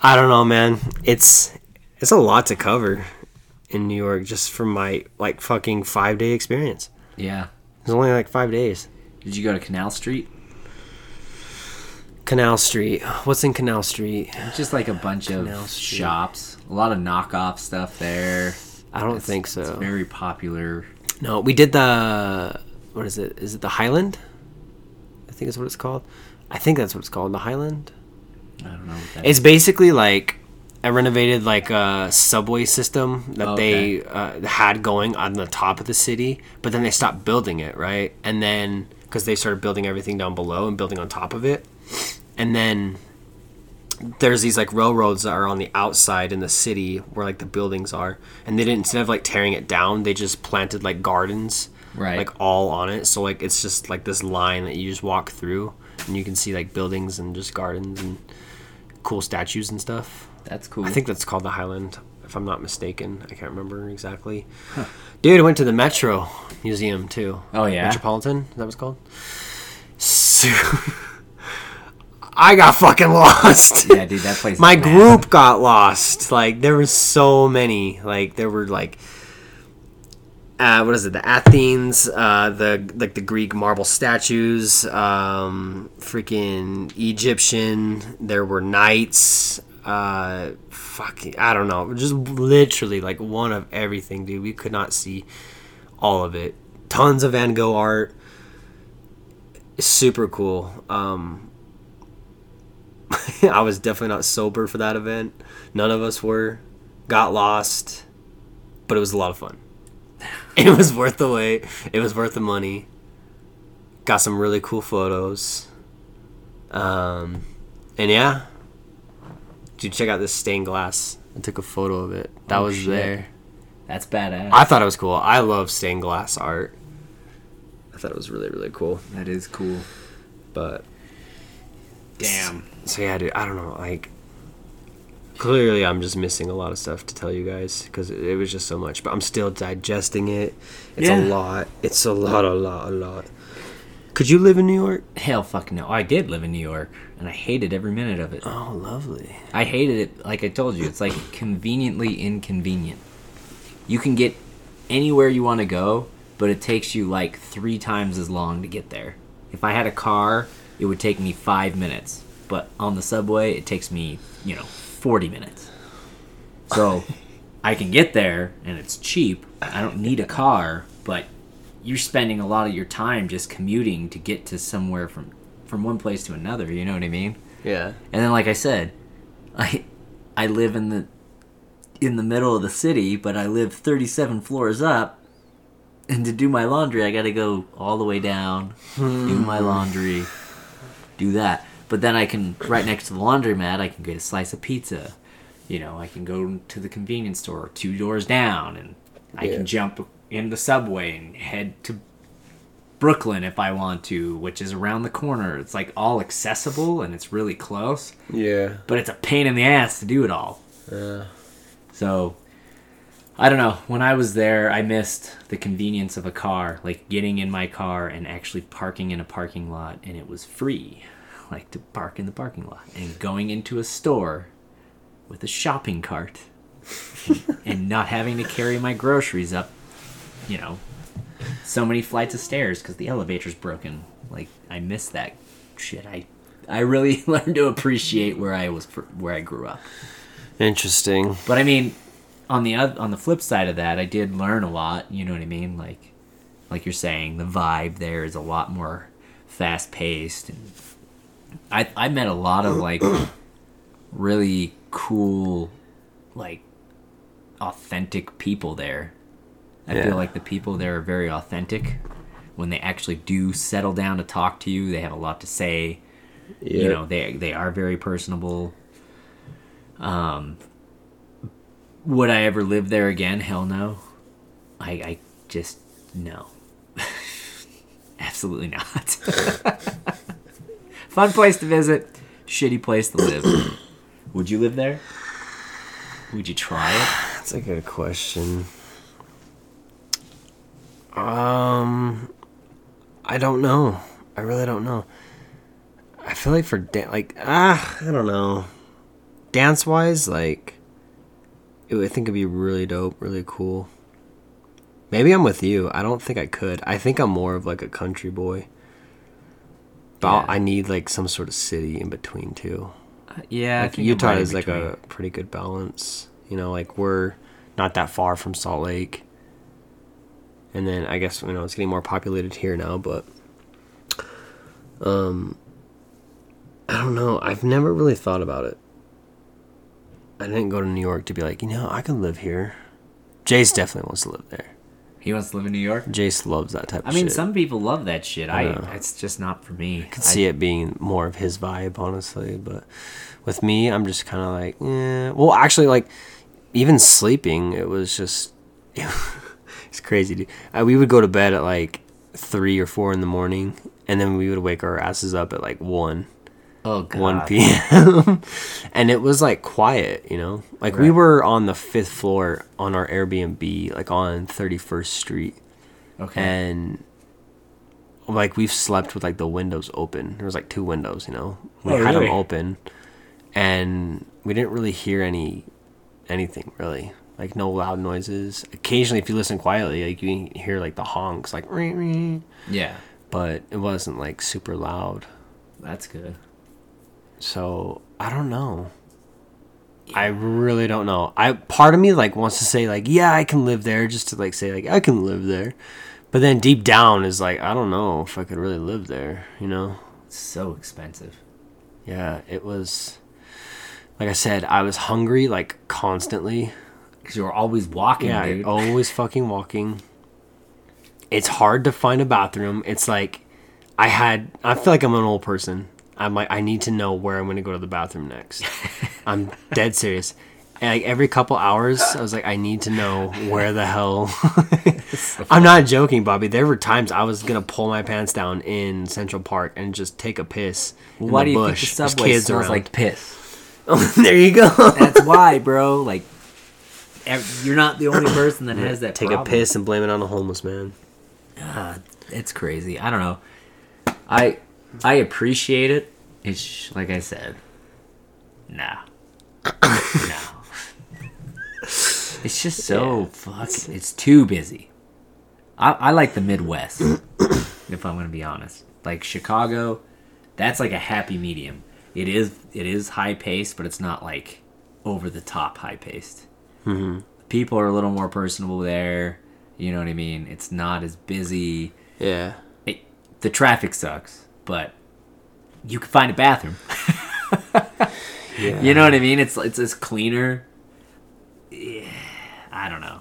I don't know, man. It's it's a lot to cover in New York just from my like fucking five day experience. Yeah. It's only like five days. Did you go to Canal Street? Canal Street. What's in Canal Street? Just like a bunch of shops. A lot of knockoff stuff there. I don't It's- think so. It's very popular. No, we did the what is it? Is it the Highland? I think is what it's called. I think that's what it's called. The Highland. I don't know. What that It's basically like a renovated like a subway system that Okay. they uh, had going on the top of the city, but then they stopped building it, right? And then because they started building everything down below and building on top of it, and then there's these like railroads that are on the outside in the city where like the buildings are, and they didn't instead of like tearing it down, they just planted like gardens, Right. like all on it. So like it's just like this line that you just walk through, and you can see like buildings and just gardens and cool statues and stuff. That's cool. I think that's called the Highland, if I'm not mistaken. I can't remember exactly. Dude, I went to the Metro Museum too. Oh, yeah? Metropolitan, that was called? So, I got fucking lost. Yeah, dude, that place. My mad. group got lost. Like there were so many. Like there were like uh, what is it? The Athens, uh, the like the Greek marble statues, um, freaking Egyptian. There were knights. Uh, fucking, I don't know. Just literally like one of everything, dude. We could not see all of it. Tons of Van Gogh art. Super cool. Um, I was definitely not sober for that event. None of us were. Got lost, but it was a lot of fun. It was worth the wait. It was worth the money. Got some really cool photos. Um, and yeah, dude, check out this stained glass. I took a photo of it. That Oh, was shit. there. That's badass. I thought it was cool. I love stained glass art. I thought it was really really cool. that is cool. But Damn. so yeah, dude. I don't know. Like clearly, I'm just missing a lot of stuff to tell you guys because it, it was just so much. But I'm still digesting it. It's Yeah. a lot. It's a lot, a lot, a lot. Could you live in New York? Hell, fucking no. I did live in New York, and I hated every minute of it. Oh, lovely. I hated it. Like I told you, it's like conveniently inconvenient. You can get anywhere you want to go, but it takes you like three times as long to get there. If I had a car, it would take me five minutes, but on the subway, it takes me, you know, 40 minutes. So I can get there, and it's cheap. I don't need a car, but you're spending a lot of your time just commuting to get to somewhere from from one place to another. You know what I mean? Yeah. And then, like I said, I I live in the in the middle of the city, but I live 37 floors up. And to do my laundry, I got to go all the way down, do my hmm. laundry, do that. But then I can right next to the laundromat, I can get a slice of pizza. You know, I can go to the convenience store two doors down, and I Yeah. can jump in the subway and head to Brooklyn if I want to, which is around the corner. It's like all accessible and it's really close, Yeah. but it's a pain in the ass to do it all. Yeah. So, I don't know. When I was there, I missed the convenience of a car, like getting in my car and actually parking in a parking lot, and it was free, like to park in the parking lot, and going into a store with a shopping cart and, and not having to carry my groceries up, you know, so many flights of stairs because the elevator's broken. Like I missed that shit. I I really learned to appreciate where I was where I grew up. Interesting. But I mean, on the oth- on the flip side of that, I did learn a lot. You know what I mean? Like, like you're saying, the vibe there is a lot more fast paced, and I I met a lot of like really cool, like authentic people there. I Yeah. feel like the people there are very authentic. When they actually do settle down to talk to you, they have a lot to say you know they they are very personable Um, would I ever live there again? Hell no. I, I just no. Absolutely not. Fun place to visit, shitty place to live. Would you live there? Would you try it? That's a good question. Um, I don't know. I really don't know. I feel like for dan- like ah, I don't know. Dance wise, like, it, I think it'd be really dope, really cool. Maybe I'm with you. I don't think I could. I think I'm more of like a country boy. But Yeah. I need like some sort of city in between too. Yeah, like Utah is like a pretty good balance. You know, like we're not that far from Salt Lake, and then I guess you know it's getting more populated here now. But um, I don't know. I've never really thought about it. I didn't go to New York to be like, you know, I can live here. Jace definitely wants to live there. He wants to live in New York. Jace loves that type of I mean, shit. some people love that shit. I, know. it's just not for me. I could see it being more of his vibe, honestly. But with me, I'm just kind of like, eh. Well, actually, like even sleeping, it was just it's crazy, dude. Uh, we would go to bed at like three or four in the morning, and then we would wake our asses up at like one. Oh god. 1 p.m. and it was like quiet, you know? Like we were on the fifth floor on our Airbnb, like on 31st Street Okay. and like we've slept with like the windows open. There was like two windows, you know. We Oh, had really? them open, and we didn't really hear any anything really. Like no loud noises. Occasionally, if you listen quietly, like you hear like the honks, like, yeah, but it wasn't like super loud. that's good. So I don't know. I really don't know. I part of me like wants to say like yeah I can live there just to like say like I can live there, but then deep down is like I don't know if I could really live there. You know? It's so expensive. Yeah, it was. Like I said, I was hungry like constantly. Because you're always walking, Yeah, dude. always fucking walking. It's hard to find a bathroom. It's like I had. I feel like I'm an old person. I'm like I need to know where I'm going to go to the bathroom next. I'm dead serious. And like every couple hours, I was like, I need to know where the hell. I'm not joking, Bobby. There were times I was gonna pull my pants down in Central Park and just take a piss. in Why the do you think bush. the subway kids smells around. like piss? there you go. That's why, bro. Like, you're not the only person that has that. Take problem. a piss and blame it on a homeless man. Uh, it's crazy. I don't know. I I appreciate it. It's like I said. Nah. no. It's just so fuck. It's too busy. I, I like the Midwest, if I'm gonna be honest. Like Chicago, that's like a happy medium. It is it is high paced, but it's not like over the top high paced. Mm-hmm. People are a little more personable there. You know what I mean? It's not as busy Yeah. it, the traffic sucks, but you can find a bathroom. Yeah. You know what I mean? It's it's it's cleaner. Yeah, I don't know.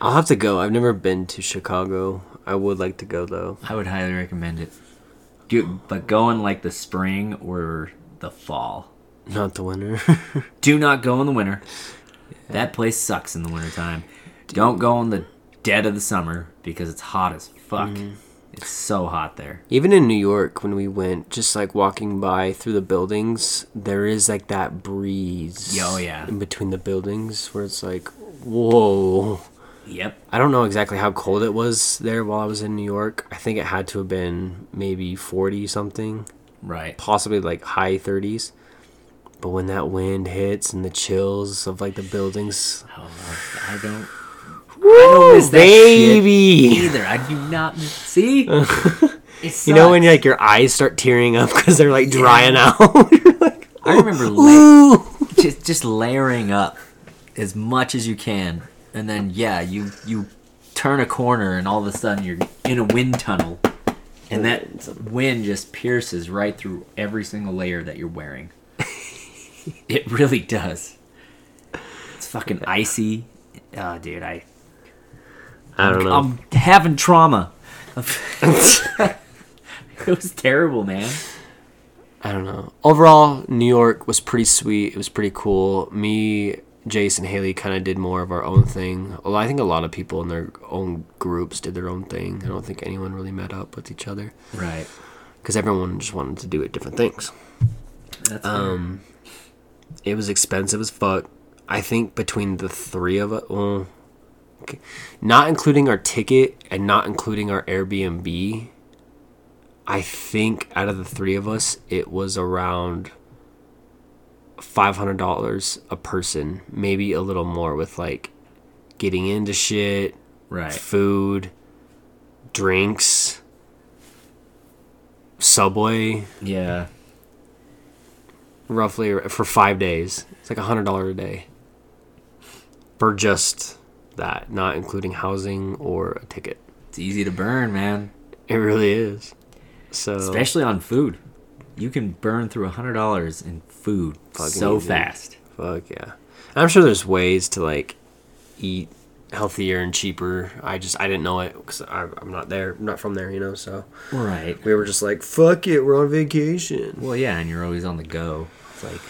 I'll have to go. I've never been to Chicago. I would like to go though. I would highly recommend it. Do but go in like the spring or the fall. Not the winter. Do not go in the winter. That place sucks in the wintertime. Don't go in the dead of the summer because it's hot as fuck. Mm-hmm. It's so hot there. Even in New York, when we went, just like walking by through the buildings, there is like that breeze. Oh, yeah. In between the buildings, where it's like, whoa. Yep. I don't know exactly how cold it was there while I was in New York. I think it had to have been maybe 40 something, Right. possibly like high 30s. But when that wind hits and the chills of like the buildings, Oh, I don't. I don't miss that shit baby. either. I do not miss. See, You know when like your eyes start tearing up because they're like drying out. Like, I remember la- just just layering up as much as you can, and then yeah, you you turn a corner, and all of a sudden you're in a wind tunnel, and that wind just pierces right through every single layer that you're wearing. it really does. It's fucking icy. Oh, dude, I I don't know. I'm having trauma. it was terrible, man. I don't know. Overall, New York was pretty sweet. It was pretty cool. Me, Jace, and Haley kind of did more of our own thing. Although I think a lot of people in their own groups did their own thing. I don't think anyone really met up with each other Right. because everyone just wanted to do it different things. That's Um, it was expensive as fuck. I think between the three of us, well, not including our ticket and not including our Airbnb, I think out of the three of us, it was around five hundred dollars a person, maybe a little more with like getting into shit, right. food, drinks, subway Yeah. roughly for five days. It's like a hundred dollar a day for just that, not including housing or a ticket. It's easy to burn, man. It really is. So Especially on food. You can burn through a hundred dollars in food so easy. fast. fuck yeah. I'm sure there's ways to like eat healthier and cheaper. I just I didn't know it because I'm not there, I'm not from there, you know. So Right. we were just like, fuck it, we're on vacation. Well, yeah, and you're always on the go. It's like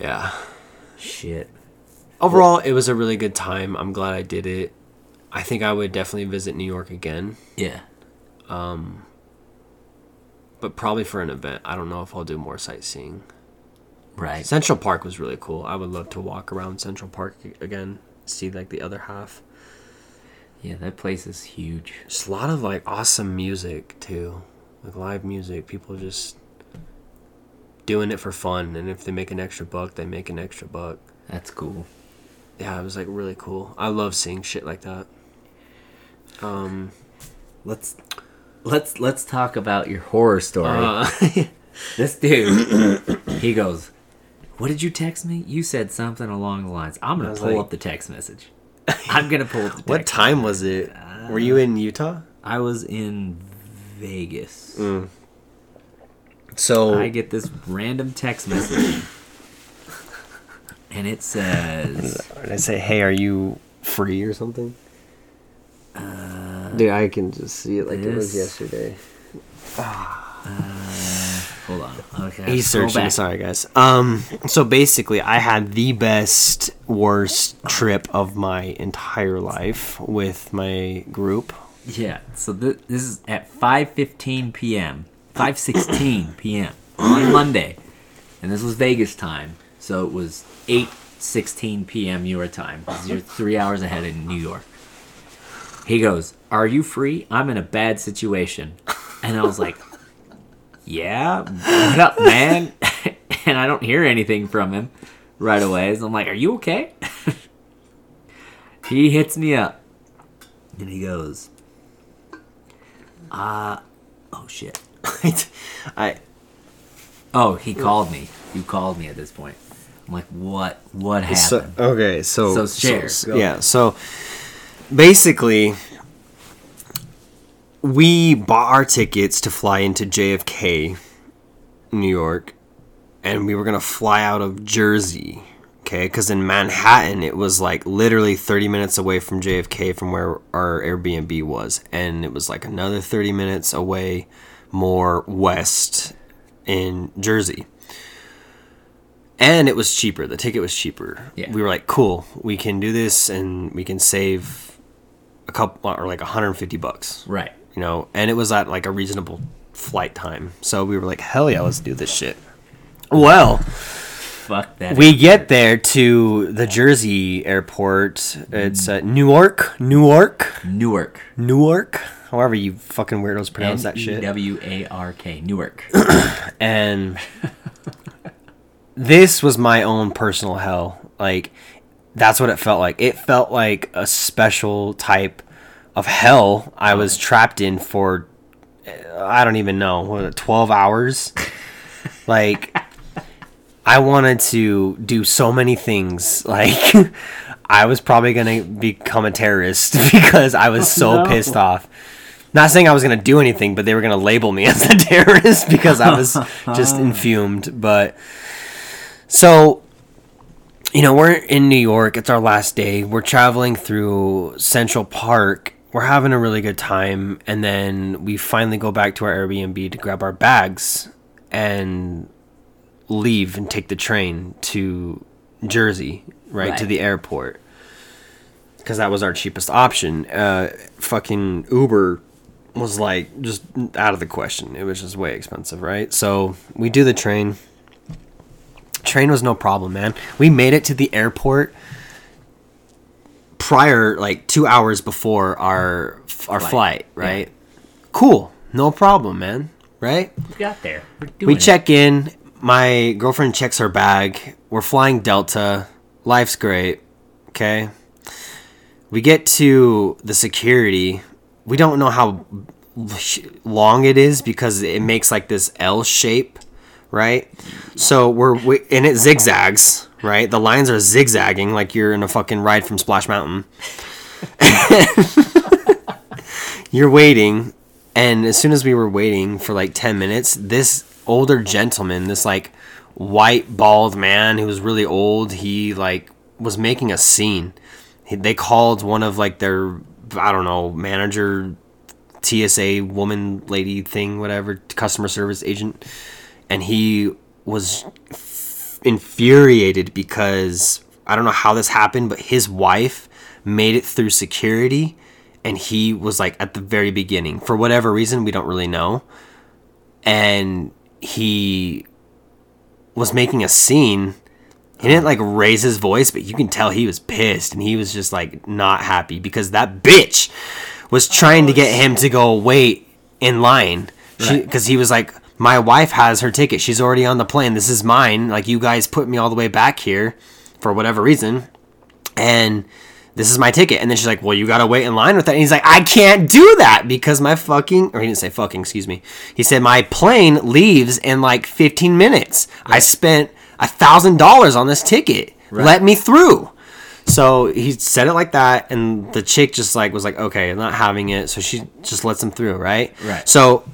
Yeah. shit. Overall, it was a really good time. I'm glad I did it. I think I would definitely visit New York again. Yeah. Um, but probably for an event. I don't know if I'll do more sightseeing. Right. Central Park was really cool. I would love to walk around Central Park again, see like the other half. Yeah, that place is huge. Just a lot of like awesome music too, like live music. People just doing it for fun, and if they make an extra buck, they make an extra buck. That's cool. Yeah, it was like really cool. I love seeing shit like that. Um, Let's let's let's talk about your horror story. uh, This dude, he goes, "What did you text me? You said something along the lines. I'm gonna pull like- up the text message. I'm gonna pull up the text. what time was it? Were you in Utah? I was in Vegas. Mm. So I get this random text message, and it says, Did I say, "Hey, are you free or something?" Dude, I can just see it like it was this- yesterday. "Hold on, okay." He's searching. Sorry, guys. Um, so basically, I had the best, worst trip of my entire life with my group. Yeah. So th- this is at 5:15 p.m. 5:16 p.m. on Monday, and this was Vegas time. So it was 8:16 p.m. your time. You're three hours ahead in New York. He goes, "Are you free? I'm in a bad situation," and I was like, "Yeah, what up, man?" and I don't hear anything from him right away. So I'm like, "Are you okay?" he hits me up, and he goes, uh, oh shit. I Oh, he called me. You called me at this point. I'm like, what? What happened? so okay. So So share, so- yeah. So basically, we bought our tickets to fly into JFK, New York, and we were gonna fly out of Jersey. Okay, because in Manhattan it was like literally 30 minutes away from JFK from where our Airbnb was, and it was like another 30 minutes away more west in Jersey. And it was cheaper. The ticket was cheaper. Yeah. We were like, cool, we can do this and we can save a couple or like 150 bucks right. you know, and it was at like a reasonable flight time. So we were like, hell yeah, let's do this shit. Well, Fuck that. we get there to the Jersey airport. It's uh, Newark, Newark, Newark. Newark. However you fucking weirdos pronounce that shit. W A R K. Newark. and this was my own personal hell. Like that's what it felt like. It felt like a special type of hell I was trapped in for uh, I don't even know, what, 12 hours. like I wanted to do so many things. Like I was probably going to become a terrorist because I was so no. pissed off. Not saying I was going to do anything, but they were going to label me as a terrorist because I was just infumed. But so, you know, we're in New York. It's our last day. We're traveling through Central Park. We're having a really good time. And then we finally go back to our Airbnb to grab our bags. and leave and take the train to Jersey, right, to the airport. Because that was our cheapest option. Uh, fucking Uber was like just out of the question. It was just way expensive, right? So we do the train. Train was no problem, man. We made it to the airport prior, like two hours before our our flight, Flight, right? Cool, no problem, man. Right? We got there. We it. check in. My girlfriend checks her bag. We're flying Delta. Life's great. Okay. We get to the security. We don't know how long it is because it makes like this L shape, right? So we're we, and it zigzags, right? The lines are zigzagging like you're in a fucking ride from Splash Mountain. you're waiting and as soon as we were waiting for like 10 minutes this older gentleman this like white bald man who was really old he like was making a scene he, they called one of like their i don't know manager tsa woman lady thing whatever customer service agent and he was f- infuriated because i don't know how this happened but his wife made it through security and he was like at the very beginning. For whatever reason we don't really know. And he was making a scene. He didn't like raise his voice but you can tell he was pissed and he was just like not happy because that bitch was trying to get him to go wait in line. Right. because he was like my wife has her ticket she's already on the plane this is mine like you guys put me all the way back here for whatever reason and this is my ticket. And then she's like, well, you gotta wait in line with that. And he's like, I can't do that because my fucking, or he didn't say fucking, excuse me. He said, my plane leaves in like 15 minutes. I spent a thousand dollars on this ticket. Let me through. So he said it like that, and the chick just like was like, okay, I'm not having it. So she just lets him through, right? Right. So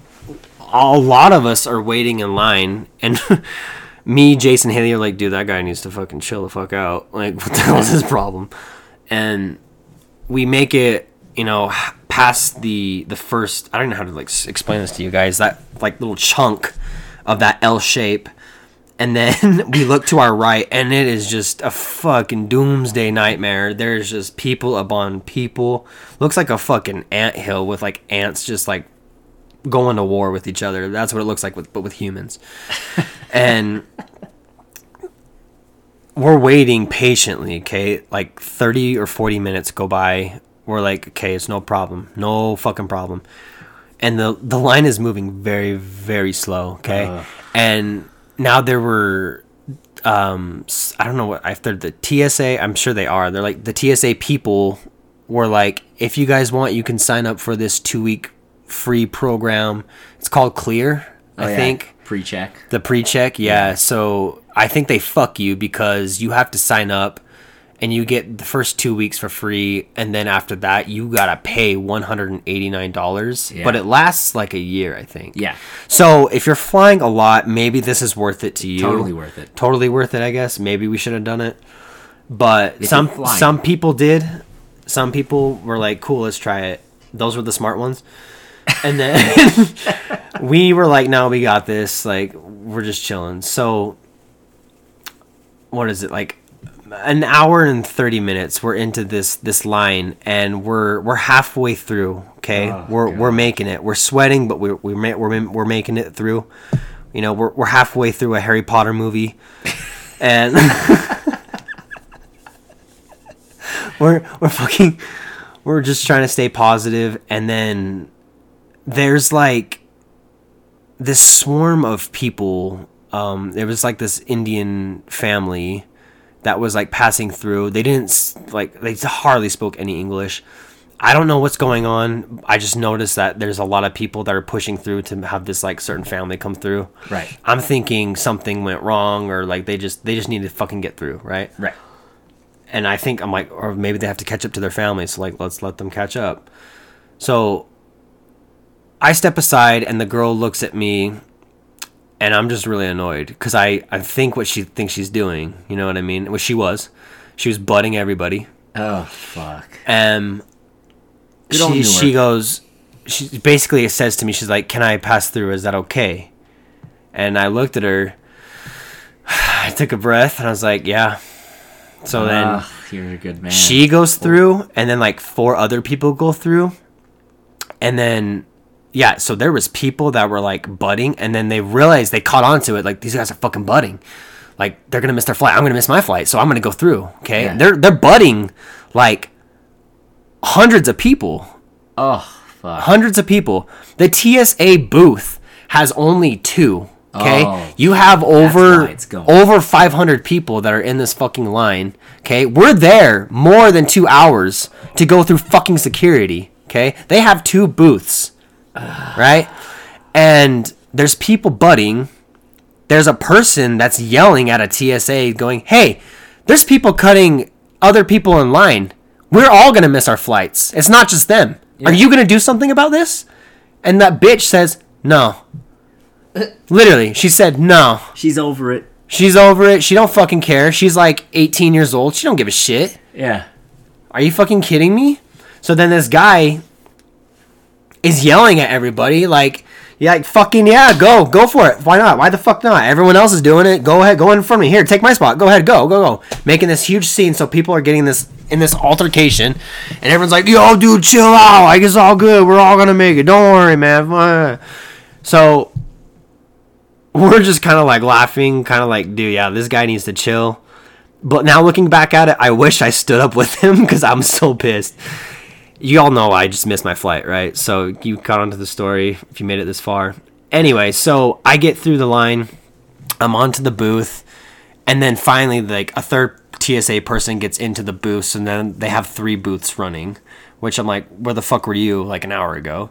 a lot of us are waiting in line, and me, Jason, Haley are like, dude, that guy needs to fucking chill the fuck out. Like, what the hell is his problem? And we make it, you know, past the the first. I don't know how to like explain this to you guys. That like little chunk of that L shape. And then we look to our right, and it is just a fucking doomsday nightmare. There's just people upon people. Looks like a fucking ant hill with like ants just like going to war with each other. That's what it looks like with but with humans. and we're waiting patiently, okay? Like 30 or 40 minutes go by. We're like, okay, it's no problem. No fucking problem. And the the line is moving very very slow, okay? Ugh. And now there were um I don't know what if they're the TSA, I'm sure they are. They're like the TSA people were like if you guys want you can sign up for this 2 week free program. It's called Clear, oh, I Oh, yeah. think. pre-check. The pre-check, yeah. So I think they fuck you because you have to sign up, and you get the first two weeks for free, and then after that you gotta pay one hundred and eighty nine dollars. Yeah. But it lasts like a year, I think. Yeah, So if you're flying a lot, maybe this is worth it to you. totally worth it. Totally worth it, I guess. Maybe we should have done it. But you're some some people did. Some people were like, "Cool, let's try it." Those were the smart ones. And then we were like, "No, we got this. Like, we're just chilling." So, what is it like? An hour and thirty minutes. We're into this this line, and we're we're halfway through. Okay, Oh, we're we're making it. We're sweating, but we're we're we're, we're making it through. You know, we're we're halfway through a Harry Potter movie, and we're we're fucking we're just trying to stay positive, and then there's like this swarm of people. Um, there was like this Indian family that was like passing through. They didn't like they hardly spoke any English. I don't know what's going on. I just noticed that there's a lot of people that are pushing through to have this like certain family come through. Right. I'm thinking something went wrong or like they just they just need to fucking get through, right? Right. and I think I'm like, or maybe they have to catch up to their family. So like, let's let them catch up. So I step aside, and the girl looks at me, and I'm just really annoyed because I I think what she thinks she's doing. You know what I mean? What she was, she was butting everybody. Oh fuck. Um, she she goes, she basically says to me, she's like, "Can I pass through? Is that okay?" And I looked at her. I took a breath and I was like, yeah. So then you're a good man. she goes through and then like four other people go through. And then yeah, so there was people that were like butting and then they realized they caught on to it like these guys are fucking butting. Like they're to miss their flight. I'm to miss my flight, so I'm to go through, okay? Yeah. They're they're butting like hundreds of people oh fuck. hundreds of people. The TSA booth has only two. Okay, Oh, you have over why it's going. over 500 people that are in this fucking line. Okay, we're there more than two hours to go through fucking security. Okay, they have two booths, right? And there's people butting. There's a person that's yelling at a TSA, going, "Hey, there's people cutting other people in line. We're all gonna miss our flights. It's not just them. Are you gonna do something about this?" And that bitch says, "No." Literally, she said, "No." She's over it. She's over it. She don't fucking care. She's like 18 years old. She don't give a shit. Yeah. Are you fucking kidding me? So then this guy is yelling at everybody like, yeah, like fucking yeah, go, go for it. Why not? Why the fuck not? Everyone else is doing it. Go ahead, go in front of me. Here, take my spot. Go ahead, go, go, go. Making this huge scene so people are getting this in this altercation, and everyone's like, yo, dude, chill out. Like it's all good. We're all gonna make it. Don't worry, man. Uh. So we're just kind of like laughing, kind of like, dude, yeah, this guy needs to chill. But now looking back at it, I wish I stood up with him because I'm so pissed. You all know I just missed my flight, right? So you caught onto the story if you made it this far. Anyway, so I get through the line, I'm onto the booth, and then finally, like a third TSA person gets into the booth, and then they have three booths running, which I'm like, where the fuck were you like an hour ago?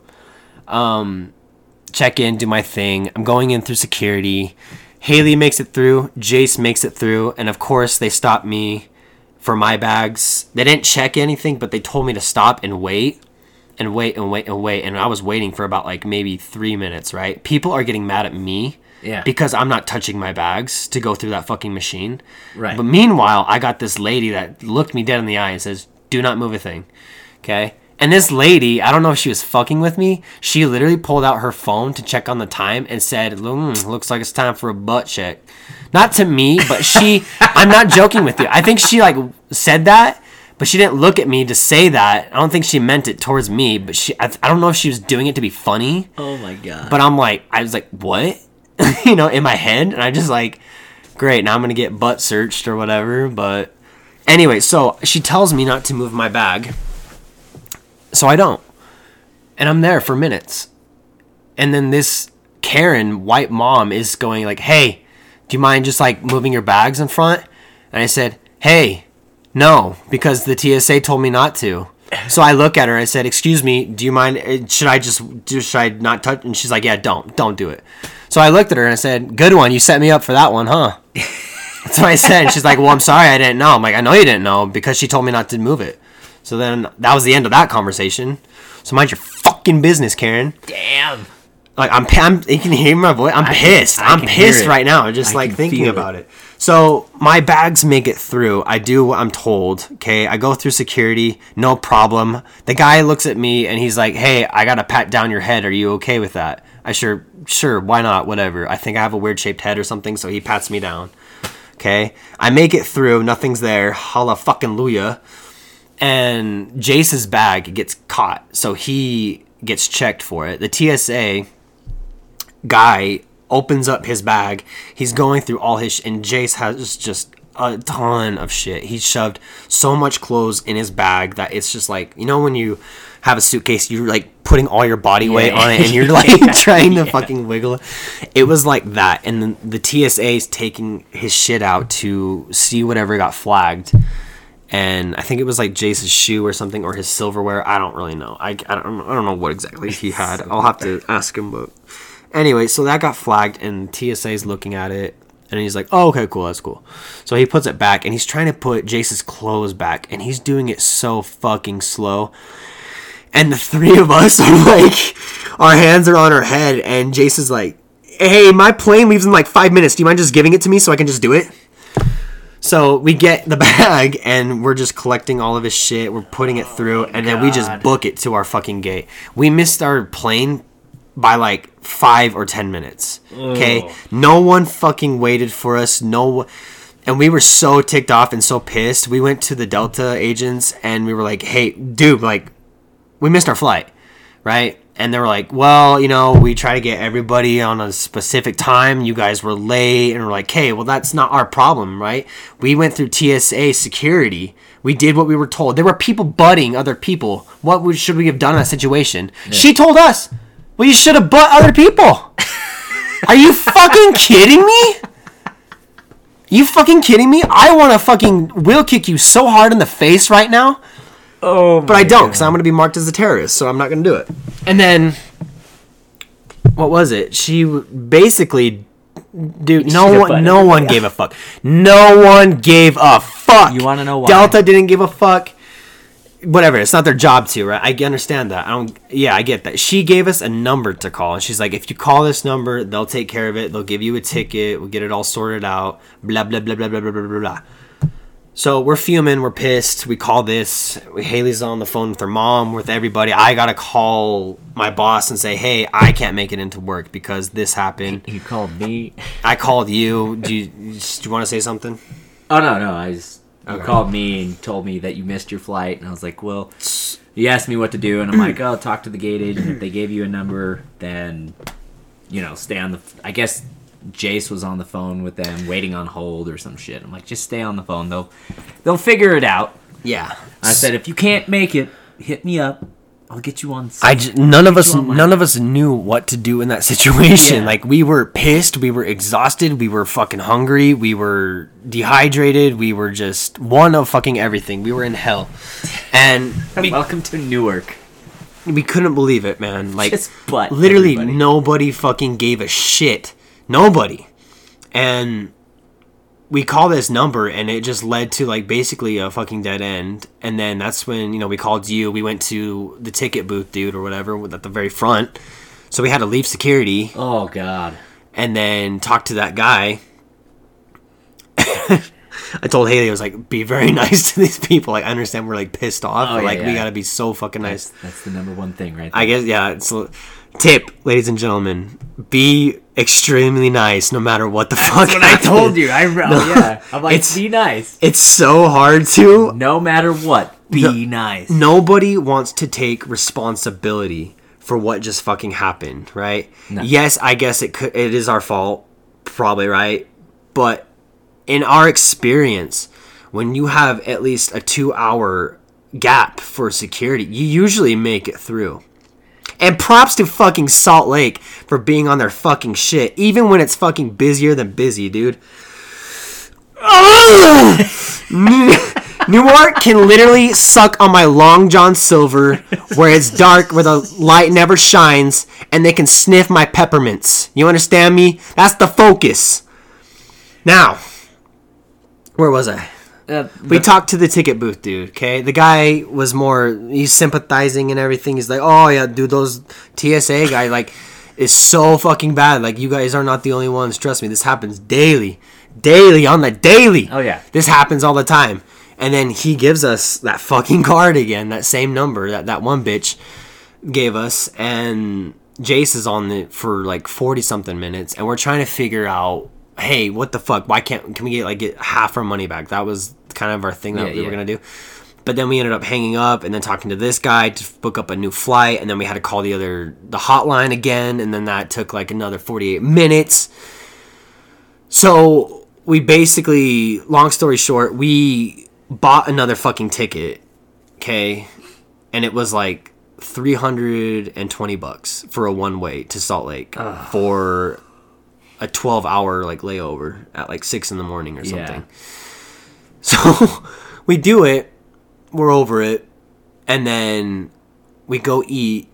Um, check in, do my thing. I'm going in through security. Haley makes it through. Jace makes it through, and of course they stop me for my bags. They didn't check anything, but they told me to stop and wait and wait and wait and wait. And I was waiting for about like maybe three minutes, right? People are getting mad at me Yeah. because I'm not touching my bags to go through that fucking machine. Right. But meanwhile, I got this lady that looked me dead in the eye and says, Do not move a thing. Okay. And this lady, I don't know if she was fucking with me. She literally pulled out her phone to check on the time and said, mm, "Looks like it's time for a butt check." Not to me, but she. I'm not joking with you. I think she like said that, but she didn't look at me to say that. I don't think she meant it towards me, but she. I, I don't know if she was doing it to be funny. Oh my god. But I'm like, I was like, what? you know, in my head, and I just like, great. Now I'm gonna get butt searched or whatever. But anyway, so she tells me not to move my bag, so I don't, and I'm there for minutes, and then this Karen white mom is going like, hey, do you mind just like moving your bags in front? And I said, hey, no, because the TSA told me not to. So I look at her. And I said, "Excuse me, do you mind? uh, Should I just do? Should I not touch?" And she's like, "Yeah, don't, don't do it." So I looked at her and I said, "Good one. You set me up for that one, huh?" That's what I said. And she's like, "Well, I'm sorry, I didn't know." I'm like, "I know you didn't know because she told me not to move it." So then that was the end of that conversation. So mind your fucking business, Karen. Damn. Like I'm, I'm you can hear my voice. I'm I pissed. I I'm pissed right now. Just I like thinking about it. So my bags make it through. I do what I'm told. Okay, I go through security, no problem. The guy looks at me and he's like, "Hey, I gotta pat down your head. Are you okay with that?" I sure, sure, why not? Whatever. I think I have a weird shaped head or something, so he pats me down. Okay, I make it through. Nothing's there. Holla fucking luya. And Jace's bag gets caught, so he gets checked for it. The TSA guy opens up his bag. He's going through all his, sh- and Jace has just a ton of shit. He shoved so much clothes in his bag that it's just like you know when you have a suitcase, you're like putting all your body weight on it, and you're like trying to fucking wiggle it. It was like that, and then the TSA is taking his shit out to see whatever got flagged. And I think it was like Jace's shoe or something, or his silverware. I don't really know. I, I, don't, I don't know what exactly he had. I'll have to ask him, but Anyway, so that got flagged, and TSA's looking at it, and he's like, "Oh, okay, cool, that's cool." So he puts it back, and he's trying to put Jace's clothes back, and he's doing it so fucking slow. And the three of us are like, our hands are on our head, and Jace is like, "Hey, my plane leaves in like five minutes. Do you mind just giving it to me so I can just do it?" So we get the bag and we're just collecting all of his shit. We're putting it through, and then we just book it to our fucking gate. We missed our plane by like five or ten minutes. Okay, no one fucking waited for us. No, one- and we were so ticked off and so pissed. We went to the Delta agents and we were like, "Hey, dude, like, we missed our flight, right?" And they were like, "Well, you know, we try to get everybody on a specific time. You guys were late." And we're like, "Hey, well, that's not our problem, right? We went through TSA security. We did what we were told. There were people butting other people. What should we have done in that situation?" She told us, "Well, you should have butt other people." Are you fucking kidding me? You fucking kidding me? I want to fucking wheel kick you so hard in the face right now. Oh, But I don't, because I'm going to be marked as a terrorist, so I'm not going to do it. And then, what was it? She basically, dude, no one, butted no one everybody gave a fuck. No one gave a fuck. You wanna know why? Delta didn't give a fuck. Whatever, it's not their job to, right? I understand that. I don't. Yeah, I get that. She gave us a number to call, and she's like, "If you call this number, they'll take care of it. They'll give you a ticket. We'll get it all sorted out." Blah blah blah blah blah blah blah blah. blah. So we're fuming, we're pissed. We call this. Haley's on the phone with her mom, with everybody. I gotta call my boss and say, "Hey, I can't make it into work because this happened." You called me. I called you. Do you, do you want to say something? Oh no, no. I just you called me and told me that you missed your flight, and I was like, well, you asked me what to do, and I'm like, oh, talk to the gate agent. If they gave you a number, then you know, stay on the. I guess Jace was on the phone with them, waiting on hold or some shit. I'm like, just stay on the phone. They'll they'll figure it out. Yeah. I said, if you can't make it, hit me up. I'll get you on. I j- none of us you on none of us knew what to do in that situation. Yeah. Like we were pissed, we were exhausted, we were fucking hungry, we were dehydrated, we were just one of fucking everything. We were in hell, and we, Welcome to Newark. we couldn't believe it, man. Like Just butt literally everybody. nobody fucking gave a shit. Nobody, and we call this number and it just led to like basically a fucking dead end and then that's when you know we called you we went to the ticket booth dude or whatever at the very front so we had to leave security Oh God. and then talk to that guy i told haley i was like be very nice to these people like i understand we're like pissed off Oh, but yeah, like we gotta be so fucking nice That's the number one thing, right? I guess yeah. It's a tip, ladies and gentlemen. Be extremely nice, no matter what the fuck. That's what I told you. I oh, yeah. I'm like, It's- be nice. It's so hard to. No matter what, be No- nice. Nobody wants to take responsibility for what just fucking happened, right? No. Yes, I guess it could. It is our fault, probably right. But in our experience, when you have at least a two-hour gap for security, you usually make it through. And props to fucking Salt Lake for being on their fucking shit, even when it's fucking busier than busy, dude. New- Newark can literally suck on my Long John Silver, where it's dark, where the light never shines, and they can sniff my peppermints. You understand me? That's the focus. Now, where was I? Uh, We talked to the ticket booth dude, okay? The guy was more he's sympathizing and everything. He's like, "Oh yeah, dude, those TSA guy like is so fucking bad. Like you guys are not the only ones. Trust me, this happens daily. Daily on the daily. Oh, yeah. This happens all the time." And then he gives us that fucking card again, that same number that that one bitch gave us and Jace is on it for like 40 something minutes and we're trying to figure out hey what the fuck why can't can we get like get half our money back that was kind of our thing that Yeah, we were gonna do but then we ended up hanging up and then talking to this guy to book up a new flight and then we had to call the other the hotline again and then that took like another 48 minutes so we basically long story short we bought another fucking ticket okay and it was like 320 bucks for a one way to Salt Lake for a 12 hour like layover at like 6 in the morning or Yeah. something. So we do it, we're over it, and then we go eat.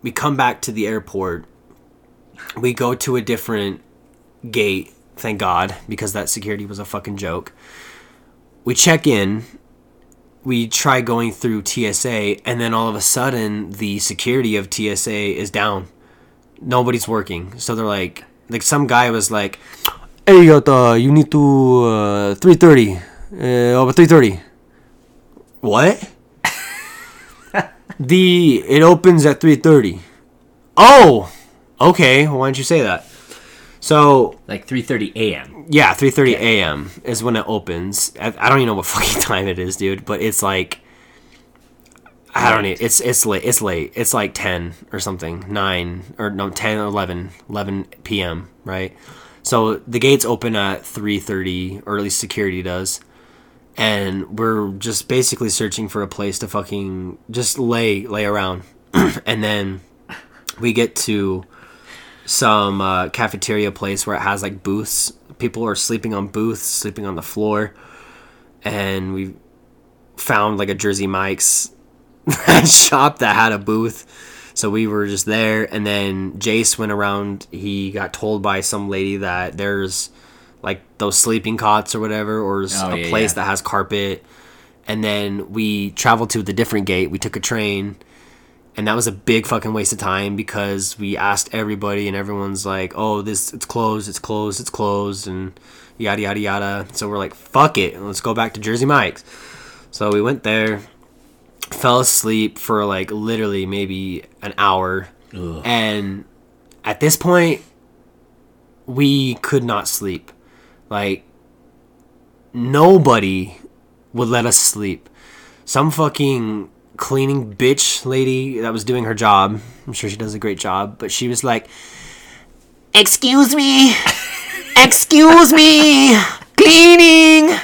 We come back to the airport. We go to a different gate, thank God, because that security was a fucking joke. We check in, we try going through TSA, and then all of a sudden, the security of TSA is down. Nobody's working. So they're like, like some guy was like, "Hey, you, got, uh, you need to uh, three thirty, uh, over three thirty. What? the it opens at three thirty. Oh, okay. Why didn't you say that? So Like 3:30 a.m. yeah, three thirty a.m. is when it opens. I, I don't even know what fucking time it is, dude. But it's like I don't know. It's it's late. It's late. It's like ten or something. Nine or no 10, 11, 11 p.m. Right. So the gates open at three thirty, or at least security does. And we're just basically searching for a place to fucking just lay lay around, and then we get to some uh, cafeteria place where it has like booths. People are sleeping on booths, sleeping on the floor, and we found like a Jersey Mike's shop that had a booth. So we were just there, and then Jace went around. He got told by some lady that there's like those sleeping cots or whatever, or Oh, a yeah, place yeah. that has carpet. And then we traveled to the different gate. We took a train, and that was a big fucking waste of time because we asked everybody, and everyone's like, "Oh, this it's closed, it's closed, it's closed," and yada yada yada. So we're like, "Fuck it, let's go back to Jersey Mike's." So we went there, fell asleep for like literally maybe an hour, Ugh. and at this point, we could not sleep. Like nobody would let us sleep. Some fucking cleaning bitch lady that was doing her job. I'm sure she does a great job, but she was like, "Excuse me, excuse me, cleaning."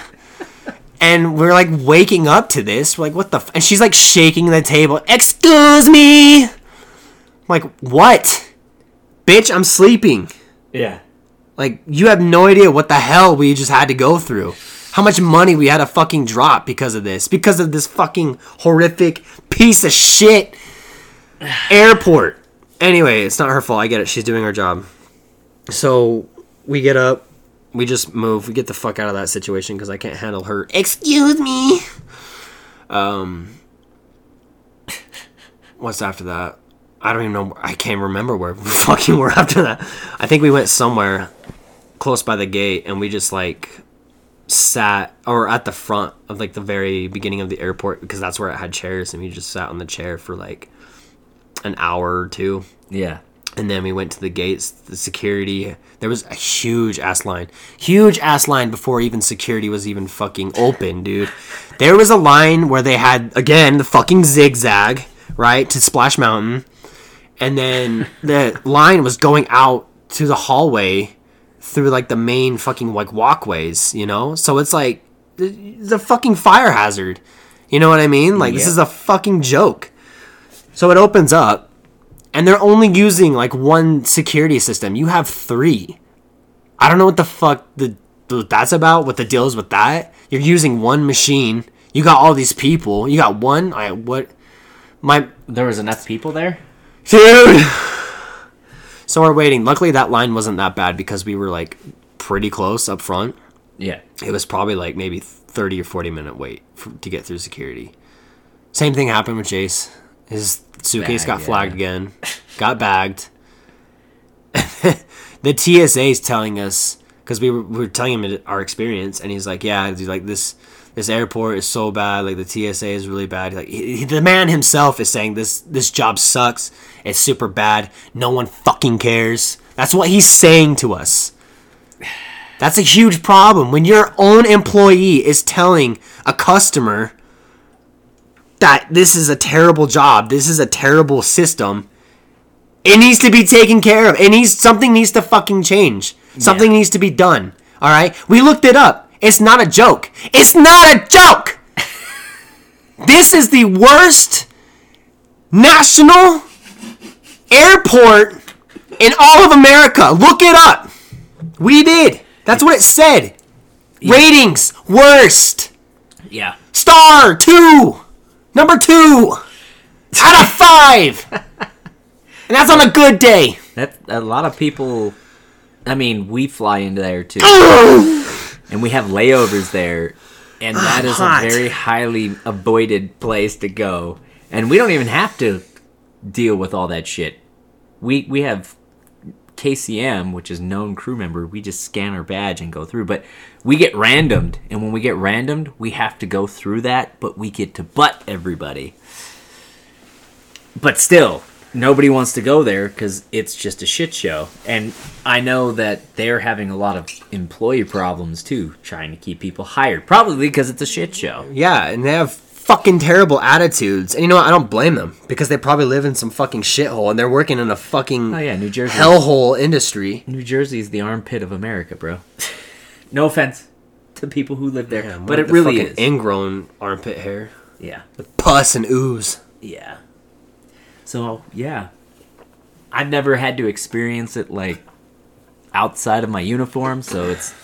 And we're like waking up to this. We're like, what the? F-? And she's like shaking the table. Excuse me. I'm like, what? Bitch, I'm sleeping. Yeah. Like, you have no idea what the hell we just had to go through. How much money we had to fucking drop because of this. Because of this fucking horrific piece of shit airport. Anyway, it's not her fault. I get it. She's doing her job. So, we get up. We just move. We get the fuck out of that situation because I can't handle her. Excuse me. Um, what's after that? I don't even know. I can't remember where we fucking were after that. I think we went somewhere close by the gate and we just like sat or at the front of like the very beginning of the airport because that's where it had chairs and we just sat on the chair for like an hour or two Yeah. and then we went to the gates the security there was a huge ass line huge ass line before even security was even fucking open dude there was a line where they had again the fucking zigzag right to splash mountain and then the line was going out to the hallway through like the main fucking like walkways you know so it's like the, the fucking fire hazard you know what i mean like this is a fucking joke so it opens up and they're only using like one security system. You have three. I don't know what the fuck the what that's about. What the deal is with that? You're using one machine. You got all these people. You got one. I what? My There was enough people there. Dude. So we're waiting. Luckily, that line wasn't that bad because we were like pretty close up front. Yeah. It was probably like maybe thirty or forty minute wait for, to get through security. Same thing happened with Jace. His suitcase Bag, got yeah. flagged again, got bagged. the TSA is telling us because we were, we were telling him our experience, and he's like, "Yeah, he's like this this airport is so bad. Like the TSA is really bad. Like he, he- the man himself is saying this this job sucks. It's super bad. No one fucking cares. That's what he's saying to us." That's a huge problem when your own employee is telling a customer that this is a terrible job, this is a terrible system. It needs to be taken care of. It needs something needs to fucking change. Something Yeah. needs to be done. All right? We looked it up. It's not a joke. It's not a joke. this is the worst national airport in all of America. Look it up. We did. That's what it said. Ratings worst. Yeah. Star two. Number two. Out of five. and that's on a good day. That a lot of people. I mean, we fly into there too, and we have layovers there, and ah, that is hot. a very highly avoided place to go. And we don't even have to deal with all that shit. We we have KCM, which is known crew member. We just scan our badge and go through, but we get randomed, and when we get randomed, we have to go through that, but we get to butt everybody. But still, nobody wants to go there because it's just a shit show. And I know that they're having a lot of employee problems too, trying to keep people hired. Probably because it's a shit show. Yeah, and they have fucking terrible attitudes. And you know what? I don't blame them because they probably live in some fucking shithole and they're working in a fucking Oh yeah, New Jersey. hellhole industry. New Jersey is the armpit of America, bro. no offense to people who live there, Yeah, but it the really fucking is. ingrown armpit hair, yeah, the pus and ooze. yeah. So yeah, I've never had to experience it like outside of my uniform, so it's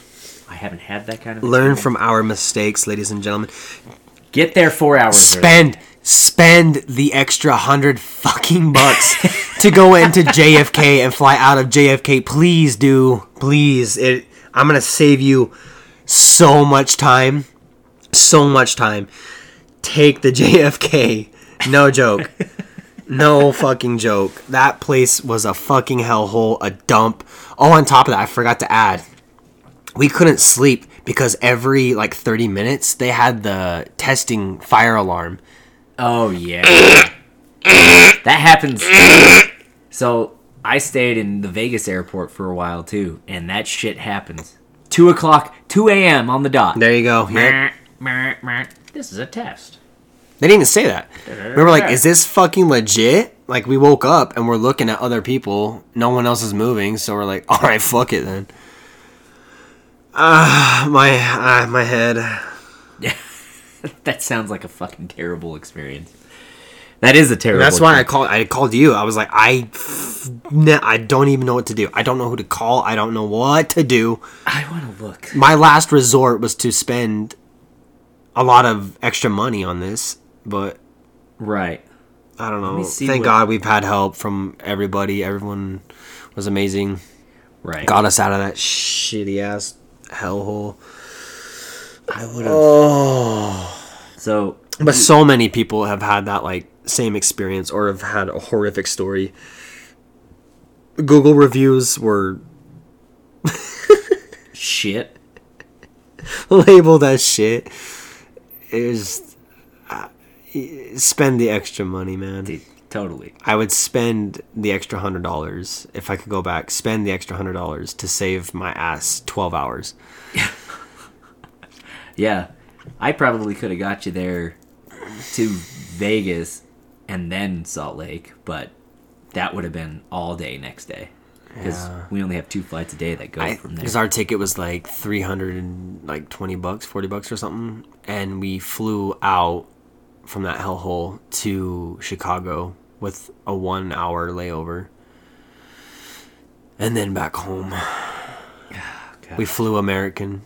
I haven't had that kind of Learn experience. from our mistakes, ladies and gentlemen. Get there four hours. early. Spend spend the extra hundred fucking bucks to go into JFK and fly out of JFK. Please do, please. It. I'm gonna save you so much time, so much time. Take the JFK. No joke. No fucking joke. That place was a fucking hellhole, a dump. Oh, on top of that, I forgot to add we couldn't sleep because every like 30 minutes they had the testing fire alarm. Oh yeah, that happens. So I stayed in the Vegas airport for a while too, and that shit happens. Two o'clock, two a.m. on the dot. There you go. Yeah. This is a test. They didn't even say that. We were like, is this fucking legit? Like we woke up and we're looking at other people. No one else is moving, so we're like, all right, fuck it then. Ah, my ah, my head. Yeah, That sounds like a fucking terrible experience. That is a terrible. That's why I called. I called you. I was like, I, ne- I don't even know what to do. I don't know who to call. I don't know what to do. I want to look. my last resort was to spend a lot of extra money on this, but Right. I don't know. Thank what- God we've had help from everybody. Everyone was amazing. Right. Got us out of that shitty ass hellhole. I would have. Oh. So But so many people have had that like same experience or have had a horrific story. Google reviews were shit. labeled as shit. It was spend the extra money, man. Dude, totally. I would spend the extra hundred dollars if I could go back. Spend the extra hundred dollars to save my ass twelve hours. Yeah, I probably could have got you there to Vegas and then Salt Lake, but that would have been all day next day because Yeah. we only have two flights a day that go from there. Because our ticket was like three hundred and like twenty bucks, forty bucks or something, and we flew out from that hellhole to Chicago with a one hour layover, and then back home. We flew American.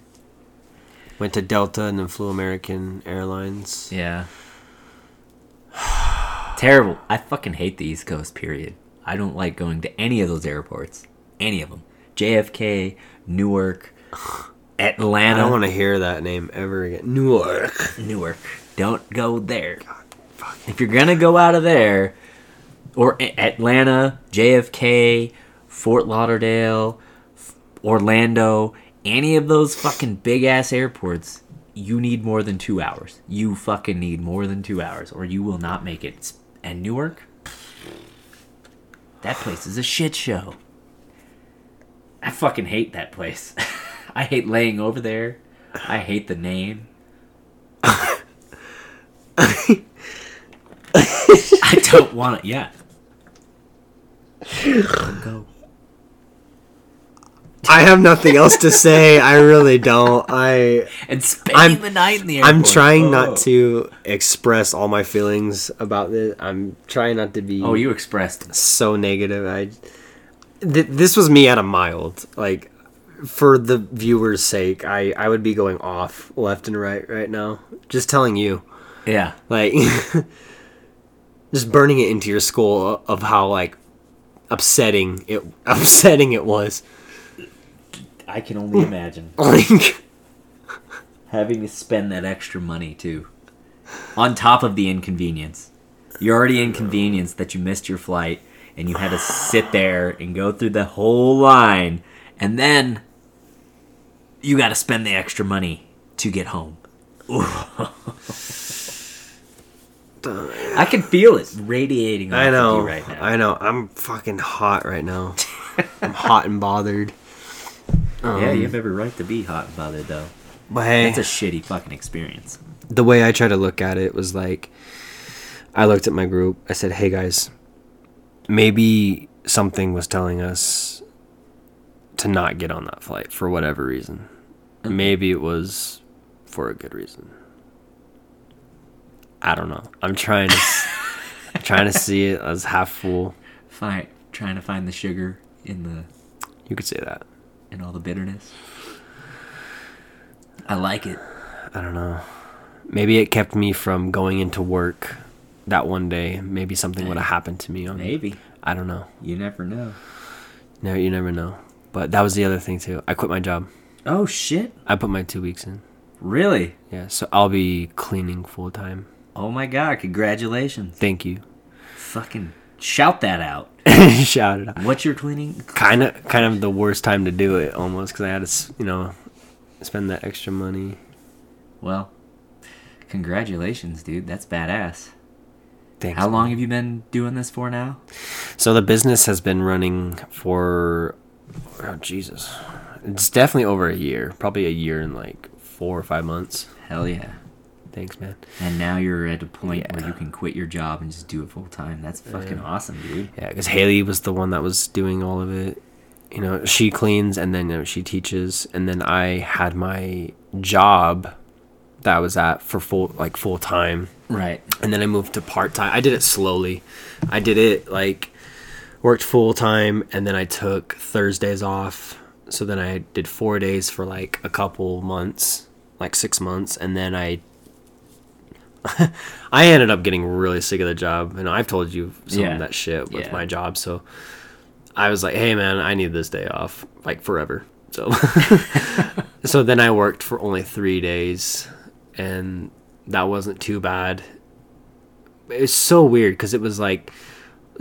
Went to Delta and then flew American Airlines. Yeah. Terrible. I fucking hate the East Coast, period. I don't like going to any of those airports. Any of them. JFK, Newark, Atlanta. I don't want to hear that name ever again. Newark. Newark. Don't go there. If you're gonna go out of there, or Atlanta, JFK, Fort Lauderdale, F- Orlando, any of those fucking big ass airports, you need more than two hours. You fucking need more than two hours, or you will not make it. And Newark, that place is a shit show. I fucking hate that place. I hate laying over there. I hate the name. I don't want it. Yeah. Don't go. I have nothing else to say. I really don't. I And spending I'm- the night in the airport. I'm trying Oh. not to express all my feelings about this. I'm trying not to be Oh, you expressed. so negative. I th- this was me at a mild. Like for the viewers' sake, I I would be going off left and right right now. Just telling you, Yeah. like just burning it into your skull of how like upsetting it upsetting it was. I can only imagine Like having to spend that extra money too, on top of the inconvenience. You're already inconvenienced that you missed your flight and you had to sit there and go through the whole line, and then you got to spend the extra money to get home. I can feel it radiating off I of know. you right now. I know. I'm fucking hot right now. I'm hot and bothered. yeah, Um, you have every right to be hot and bothered though. But hey, It's a shitty fucking experience. the way I try to look at it was like, I looked at my group. I said, "Hey guys, maybe something was telling us to not get on that flight for whatever reason. Maybe it was for a good reason. I don't know. I'm trying to trying to see it as half full. Find trying to find the sugar in the You could say that. in all the bitterness. I like it. I don't know. Maybe it kept me from going into work that one day. Maybe something would have happened to me on Maybe. I don't know. You never know. No, you never know. But that was the other thing too. I quit my job. Oh shit. I put my two weeks in. Really? Yeah, so I'll be cleaning full time. Oh my god, congratulations. Thank you. Fucking shout that out. Shout it out. What's your cleaning? Kind of, kind of the worst time to do it almost because I had to, you know, spend that extra money. Well, congratulations, dude. That's badass. Thanks. How man. long have you been doing this for now? So the business has been running for, oh Jesus, it's definitely over a year. Probably a year and like four or five months. Hell yeah. Thanks, man. And now you're at a point where you can quit your job and just do it full time. That's fucking awesome, dude. Yeah, because Haley was the one that was doing all of it. You know, she cleans and then you know, she teaches, and then I had my job that I was at for full like full time, Right. and then I moved to part time. I did it slowly. I did it like worked full time, and then I took Thursdays off. So then I did four days for like a couple months, like six months, and then I. I ended up getting really sick of the job, and I've told you some Yeah. of that shit with Yeah. my job. So I was like, "Hey, man, I need this day off, like forever." So, so then I worked for only three days, and that wasn't too bad. It's so weird because it was like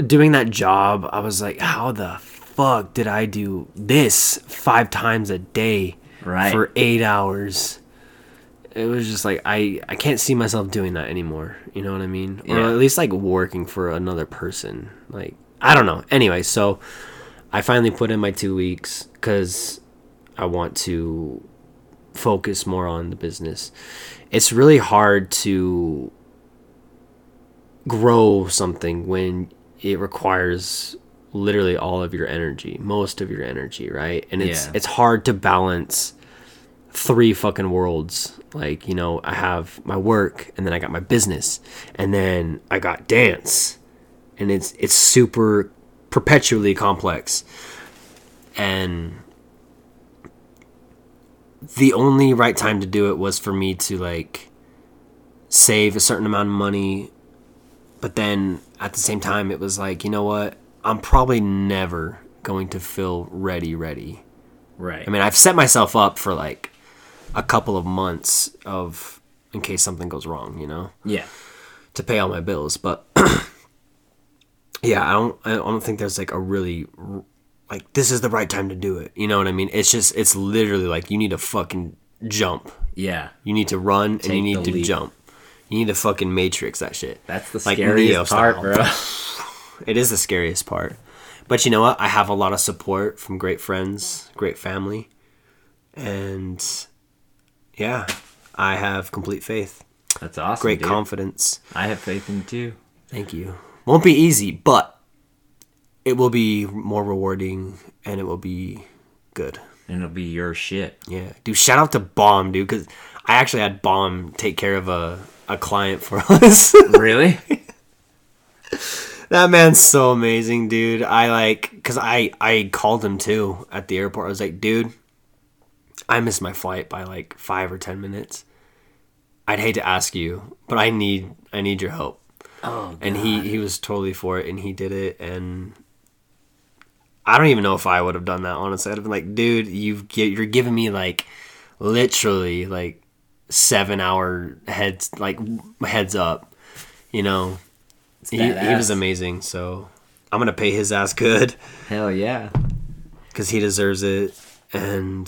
doing that job. I was like, "How the fuck did I do this five times a day Right. for eight hours?" It was just like I I can't see myself doing that anymore. You know what I mean? Or Yeah. at least like working for another person. Like I don't know. Anyway, so I finally put in my two weeks because I want to focus more on the business. It's really hard to grow something when it requires literally all of your energy, most of your energy, right? And it's Yeah. it's hard to balance three fucking worlds. Like, you know, I have my work and then I got my business and then I got dance. And it's it's super perpetually complex. And the only right time to do it was for me to like save a certain amount of money but then at the same time it was like you know what i'm probably never going to feel ready ready Right. i mean i've set myself up for like a couple of months of in case something goes wrong you know yeah. to pay all my bills but yeah i don't i don't think there's like a really like this is the right time to do it you know what i mean it's just it's literally like you need to fucking jump Yeah. you need to run and you need to leap. jump you need to fucking matrix that shit That's the Like scariest Neo part, style. bro. it is the scariest part. But you know what? I have a lot of support from great friends, great family, and yeah, I have complete faith, That's awesome. great dude. confidence. I have faith in you too. Thank you. Won't be easy, but it will be more rewarding and it will be good. And it'll be your shit. Yeah, dude. Shout out to Bomb, dude, because I actually had Bomb take care of a a client for us. really? That man's so amazing, dude. I like cuz I I called him too at the airport. I was like, "Dude, I missed my flight by like 5 or 10 minutes. I'd hate to ask you, but I need I need your help." Oh, And he he was totally for it and he did it and I don't even know if I would have done that honestly. I'd have been like, "Dude, you've you're giving me like literally like 7 hour heads like heads up." You know, he, he was amazing. So I'm gonna pay his ass good Hell yeah. because he deserves it, and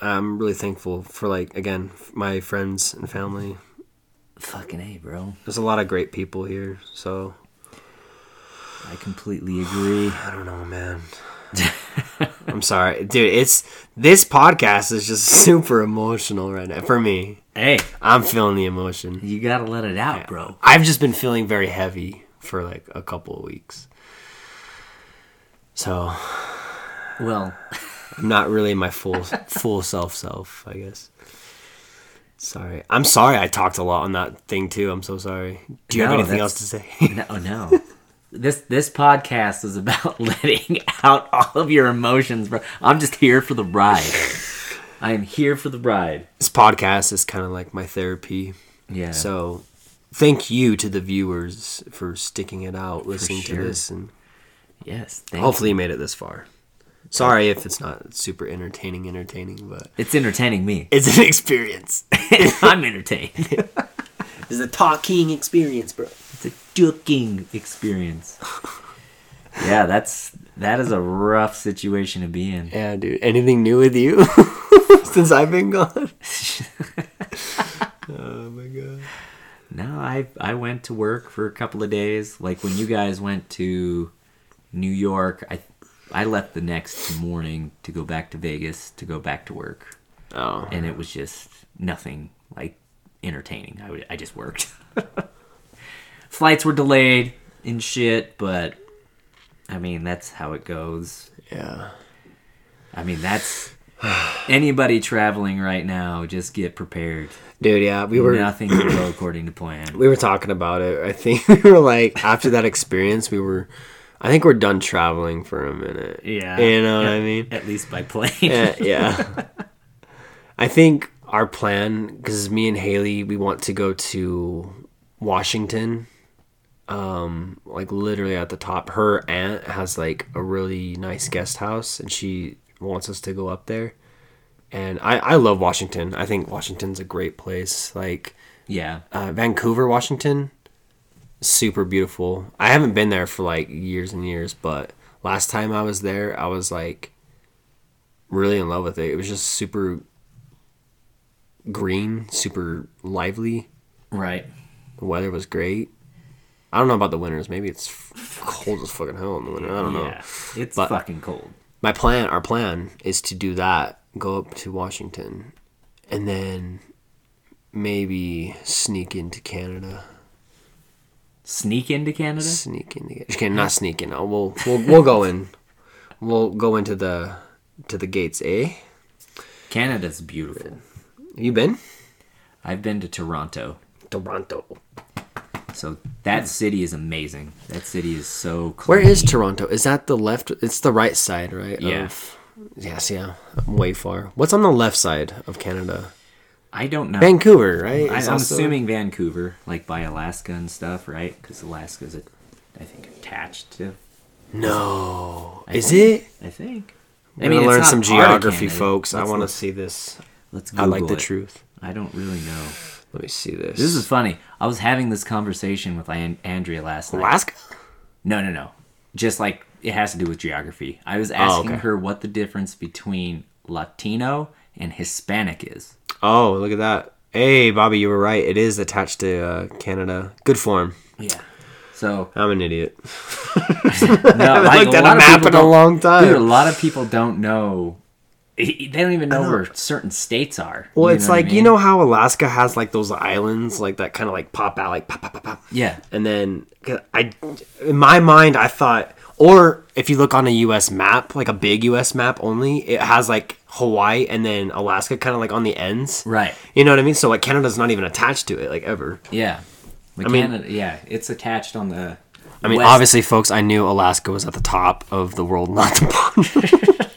I'm really thankful for like again my friends and family. Fucking A, bro. There's a lot of great people here, so I completely agree. I don't know, man. I'm sorry, dude. It's this podcast is just super emotional right now for me. Hey, I'm feeling the emotion. you gotta let it out, bro. I've just been feeling very heavy for like a couple of weeks, so Well, I'm not really my full full self self. I guess. Sorry, I'm sorry. I talked a lot on that thing too. I'm so sorry. Do you have anything else to say? no, oh, no. This this podcast is about letting out all of your emotions, bro. I'm just here for the ride. I am here for the ride. this podcast is kind of like my therapy. Yeah. So, thank you to the viewers for sticking it out, listening sure. to this, and yes. Thank hopefully you made it this far. Sorry if it's not super entertaining, entertaining, but It's entertaining me. it's an experience. I'm entertained. It's a talking experience, bro. It's a ducking experience. Yeah, that's that is a rough situation to be in. Yeah, dude. Anything new with you since I've been gone? oh my god. No, I I went to work for a couple of days. Like when you guys went to New York, I I left the next morning to go back to Vegas to go back to work, Oh, and it was just nothing like entertaining. I, would- I just worked. Flights were delayed and shit, but I mean that's how it goes. yeah. I mean that's anybody traveling right now. Just get prepared. Dude, yeah, we were Nothing will go according to plan. we were talking about it. I think we were like after that experience, we were. I think we're done traveling for a minute. Yeah, you know what At- I mean. At least by plane. yeah, yeah. I think our plan, because me and Haley, we want to go to Washington. Um, like literally at the top. Her aunt has like a really nice guest house, and she wants us to go up there. And I, I love Washington. I think Washington's a great place. Like yeah. uh, Vancouver, Washington, super beautiful. I haven't been there for like years and years, but last time I was there, I was like really in love with it. It was just super green, super lively. Right. The weather was great. I don't know about the winters. Maybe it's cold as fucking hell in the winter. I don't know. Yeah. It's But- fucking cold. My plan, our plan, is to do that. Go up to Washington, and then maybe sneak into Canada. Sneak into Canada? Sneak in. Just kidding, not sneak in. We'll we'll we'll go in. We'll go into the to the gates. Eh? Canada's beautiful. You been? I've been to Toronto. Toronto. So that city is amazing. That city is so clean. Where is Toronto? Is that the left? It's the right side, right? Yeah. Of, yes. Yeah. I'm way far. What's on the left side of Canada? I don't know. Vancouver, right? I, I'm also- assuming Vancouver, like by Alaska and stuff, right? Because Alaska's, a, I think, attached to. No. I Is think- it? I think. I mean, learn some it's not part of geography, Canada. folks. I Let's want to see this. Let's I like Google the it. truth. I don't really know. Let me see this. This is funny. I was having this conversation with An- Andrea last night. Alaska. No, no, no. Just like it has to do with geography. I was oh, asking Oh, okay. her what the difference between Latino and Hispanic is. Oh, look at that. Hey, Bobby, you were right. It is attached to uh, Canada. Good form. Yeah. So I'm an idiot. no, I like, looked at a map in a long time. Dude, a lot of people don't know. They don't even know where certain states are. Well, it's what I like you know how Alaska has like those islands, like that kind of like pop out, like pop, pop, pop, pop. Yeah. And then I, in my mind, I thought, or if you look on a U.S. map, like a big U.S. map only, it has like Hawaii and then Alaska kind of like on the ends. Right. You know what I mean? So like Canada's not even attached to it, like ever. Yeah. I mean- Canada, yeah, it's attached on the. I mean, west- obviously, folks, I knew Alaska was at the top of the world, not the bottom.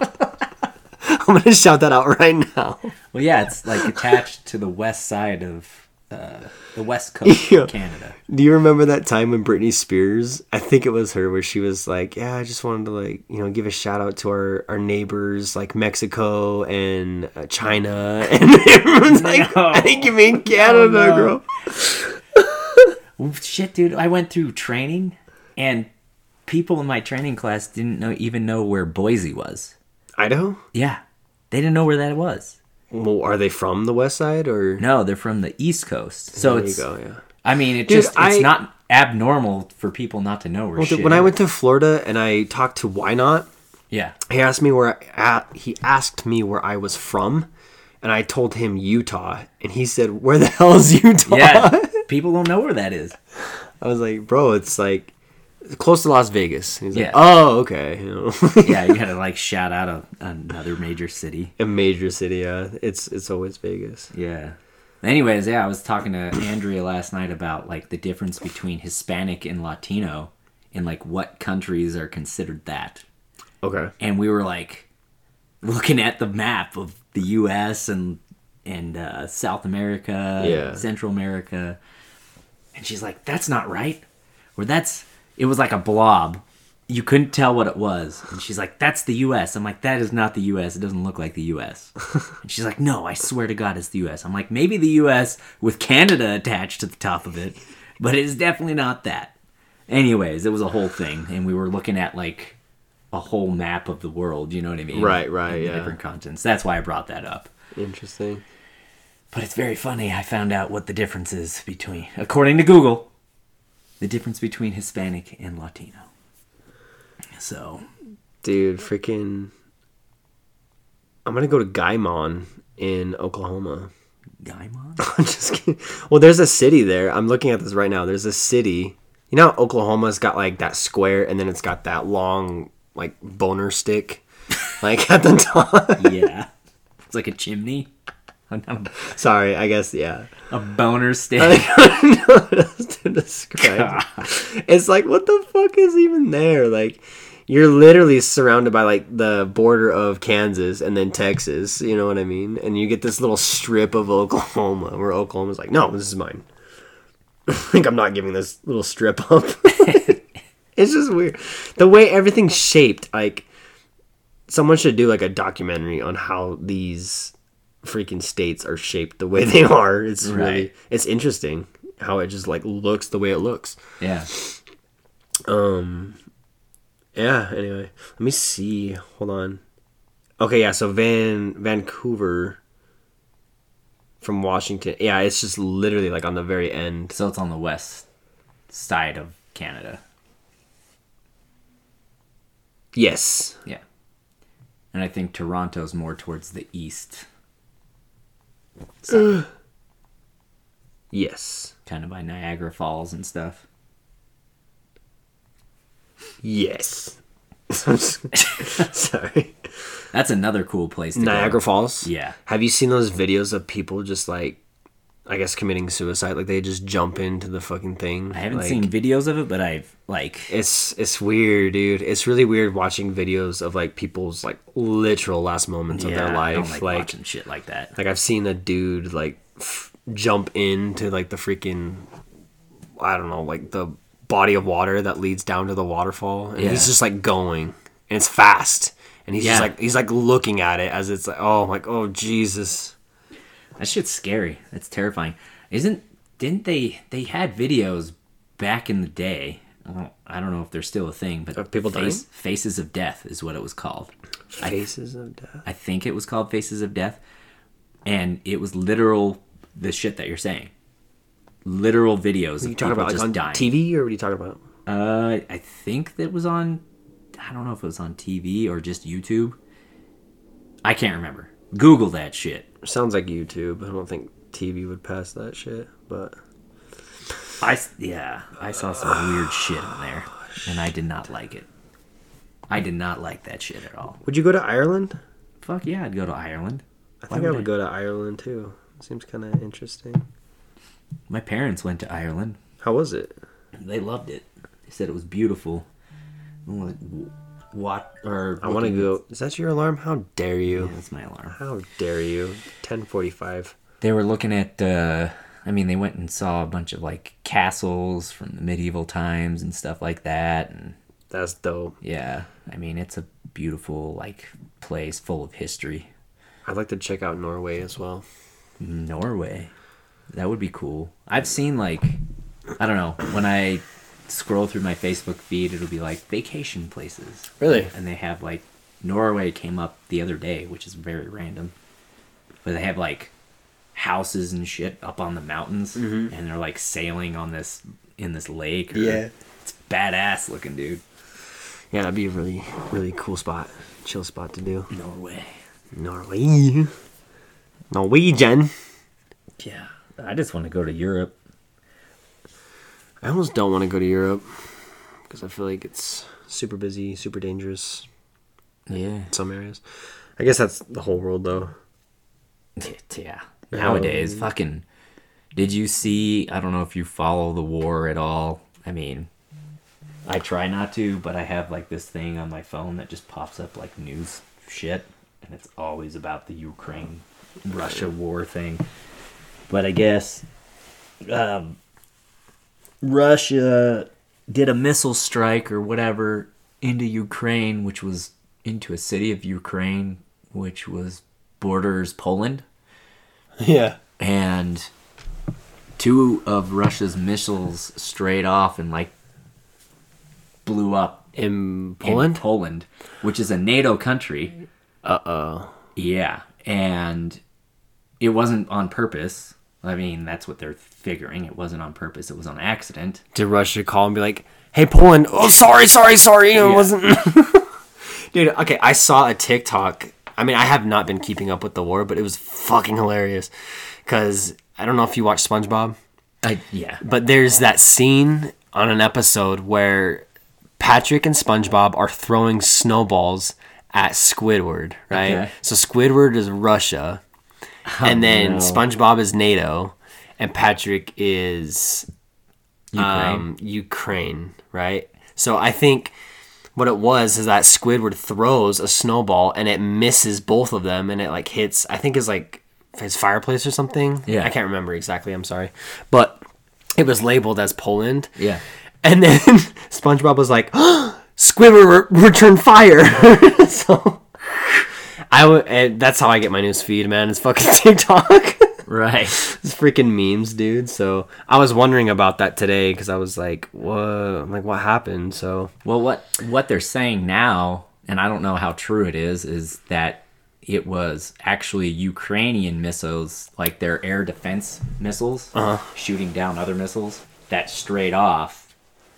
I'm gonna shout that out right now. Well, yeah, it's like attached to the west side of uh, the west coast Yeah. of Canada. Do you remember that time when Britney Spears? I think it was her, where she was like, "Yeah, I just wanted to like, you know, give a shout out to our our neighbors like Mexico and uh, China," and everyone's like, "I think you mean Canada, no. girl." Shit, dude, I went through training, and people in my training class didn't know even know where Boise was. Idaho? Yeah, they didn't know where that was. Well, are they from the west side or? No, they're from the East Coast. So there it's you go. Yeah. I mean, it Dude, just it's I- not abnormal for people not to know where Well, shit. when I went to Florida and I talked to Why Not, yeah, he asked me where I, he asked me where I was from, and I told him Utah, and he said, "Where the hell is Utah?" yeah, people don't know where that is. I was like, "Bro, it's like close to Las Vegas." He's Yeah. like, "Oh, okay." You know, Yeah, you gotta like shout out a, another major city. a major city. Yeah, it's it's always Vegas. Yeah. Anyways, yeah, I was talking to Andrea last night about like the difference between Hispanic and Latino, and like what countries are considered that. Okay. and we were like looking at the map of the U.S. and and uh, South America, Yeah. Central America, and she's like, "That's not right," or "That's." It was like a blob. You couldn't tell what it was, and she's like, "That's the U.S." I'm like, "That is not the U.S. It doesn't look like the U.S." and she's like, "No, I swear to God, it's the U.S." I'm like, "Maybe the U.S. with Canada attached to the top of it, but it is definitely not that." Anyways, it was a whole thing, and we were looking at like a whole map of the world. You know what I mean? Right, right, yeah. Different continents. That's why I brought that up. Interesting. But it's very funny. I found out what the difference is between, according to Google, the difference between Hispanic and Latino. So, Dude, freaking. I'm gonna go to Guymon in Oklahoma. Gaimon? I'm just kidding. Well, there's a city there. I'm looking at this right now. There's a city. You know, how Oklahoma's got like that square, and then it's got that long like boner stick, like at the top. yeah. It's like a chimney. Sorry, I guess yeah. A boner stick. I don't know what else to describe. It's like what the fuck is even there? Like you're literally surrounded by like the border of Kansas and then Texas. You know what I mean? And you get this little strip of Oklahoma where Oklahoma's like, no, this is mine. I think I'm not giving this little strip up. it's just weird. The way everything's shaped, like someone should do like a documentary on how these freaking states are shaped the way they are. It's really it's interesting how it just like looks the way it looks. yeah. Um yeah, anyway. Let me see. Hold on. Okay, yeah, so Van Vancouver from Washington. Yeah, it's just literally like on the very end. So it's on the west side of Canada. Yes. Yeah. And I think Toronto's more towards the east, Yes. kind of by Niagara Falls and stuff. Yes. Sorry. That's another cool place to Niagara go. Falls? Yeah. Have you seen those videos of people just like I guess committing suicide? Like they just jump into the fucking thing. I haven't like, seen videos of it, but I've like It's it's weird, dude. It's really weird watching videos of like people's like literal last moments of yeah, their I don't life. like, Like watching shit like that. like I've seen a dude like f- jump into like the freaking I don't know, like the body of water that leads down to the waterfall and Yeah. he's just like going and it's fast. And he's just like he's like looking at it as it's like oh like oh Jesus. That shit's scary. That's terrifying. Isn't didn't they they had videos back in the day? I don't, I don't know if they're still a thing, but Of people dying? Faces of Death is what it was called. Faces of death. I think it was called Faces of Death, and it was literal the shit that you're saying. Literal videos you of talking people about like just on dying. TV or what are you talking about? Uh, I think that was on. I don't know if it was on TV or just YouTube. I can't remember. Google that shit. Sounds like YouTube. I don't think TV would pass that shit, but I yeah, I saw some weird shit on there, and I did not like it. I did not like that shit at all. would you go to Ireland? Fuck yeah, I'd go to Ireland. I Why think I would would I? go to Ireland too. Seems kind of interesting. My parents went to Ireland. How was it? They loved it. They said it was beautiful. Like, What or I want to go. Is that your alarm? How dare you? Yeah, that's my alarm. How dare you? 1045. They were looking at. uh I mean, they went and saw a bunch of like castles from the medieval times and stuff like that, and That's dope. yeah, I mean, it's a beautiful like place full of history. I'd like to check out Norway as well. Norway. That would be cool. I've seen like I don't know, when I scroll through my Facebook feed it'll be like vacation places. Really? And they have like Norway came up the other day, which is very random. where they have like houses and shit up on the mountains, Mm-hmm. and they're like sailing on this in this lake. or- Yeah. it's badass looking, dude. Yeah, that'd be a really, really cool spot. Chill spot to do. Norway. Norway. Norwegian. Yeah, I just want to go to Europe. I almost don't want to go to Europe because I feel like it's super busy, super dangerous Yeah. in some areas. I guess that's the whole world though. Yeah. Nowadays, fucking. Did you see? I don't know if you follow the war at all. I mean, I try not to, but I have like this thing on my phone that just pops up like news shit, and it's always about the Ukraine Russia war thing. But I guess um, Russia did a missile strike or whatever into Ukraine, which was into a city of Ukraine, which was borders Poland Yeah. and two of Russia's missiles strayed off and like blew up In in Poland? Poland, which is a NATO country. Uh oh. Yeah, and it wasn't on purpose. I mean, that's what they're figuring. It wasn't on purpose. It was on accident. Did Russia call and be like, "Hey, Poland, oh sorry, sorry, sorry, it wasn't." Dude, okay, I saw a TikTok. I mean, I have not been keeping up with the war, but it was fucking hilarious. Cause I don't know if you watch SpongeBob, I, yeah, but there's that scene on an episode where Patrick and SpongeBob are throwing snowballs at Squidward, right? Okay. So Squidward is Russia, and then no. SpongeBob is NATO, and Patrick is Ukraine. um, Ukraine, right? So I think what it was is that Squidward throws a snowball and it misses both of them and it like hits I think is like his fireplace or something. Yeah. I can't remember exactly, I'm sorry. But it was labeled as Poland. yeah. And then SpongeBob was like, Squidward re- return fire. so I would and that's how I get my news feed, man. It's fucking TikTok. Right. It's freaking memes, dude. So I was wondering about that today because I was like, "What? I'm like, what happened?" So Well, what what they're saying now, and I don't know how true it is, is that it was actually Ukrainian missiles, like their air defense missiles, Uh-huh. shooting down other missiles that strayed off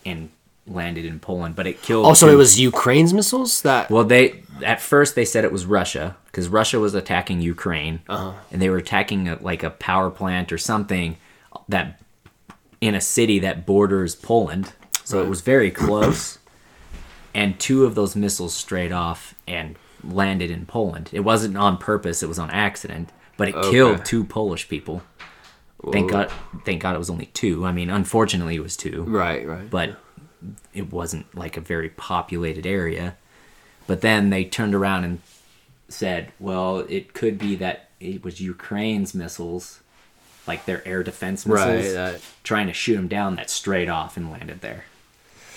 and landed in Poland, but it killed. oh, so two- it was Ukraine's missiles that. Well, they at first they said it was Russia because Russia was attacking Ukraine, uh-huh. and they were attacking a, like a power plant or something that in a city that borders Poland. So it was very close, and two of those missiles strayed off and landed in Poland. It wasn't on purpose; it was on accident, but it killed two Polish people. Thank God! Thank God it was only two. I mean, unfortunately, it was two right, right. but it wasn't like a very populated area. But then they turned around and said, well, it could be that it was Ukraine's missiles, like their air defense missiles, Right, that- trying to shoot them down that strayed off and landed there.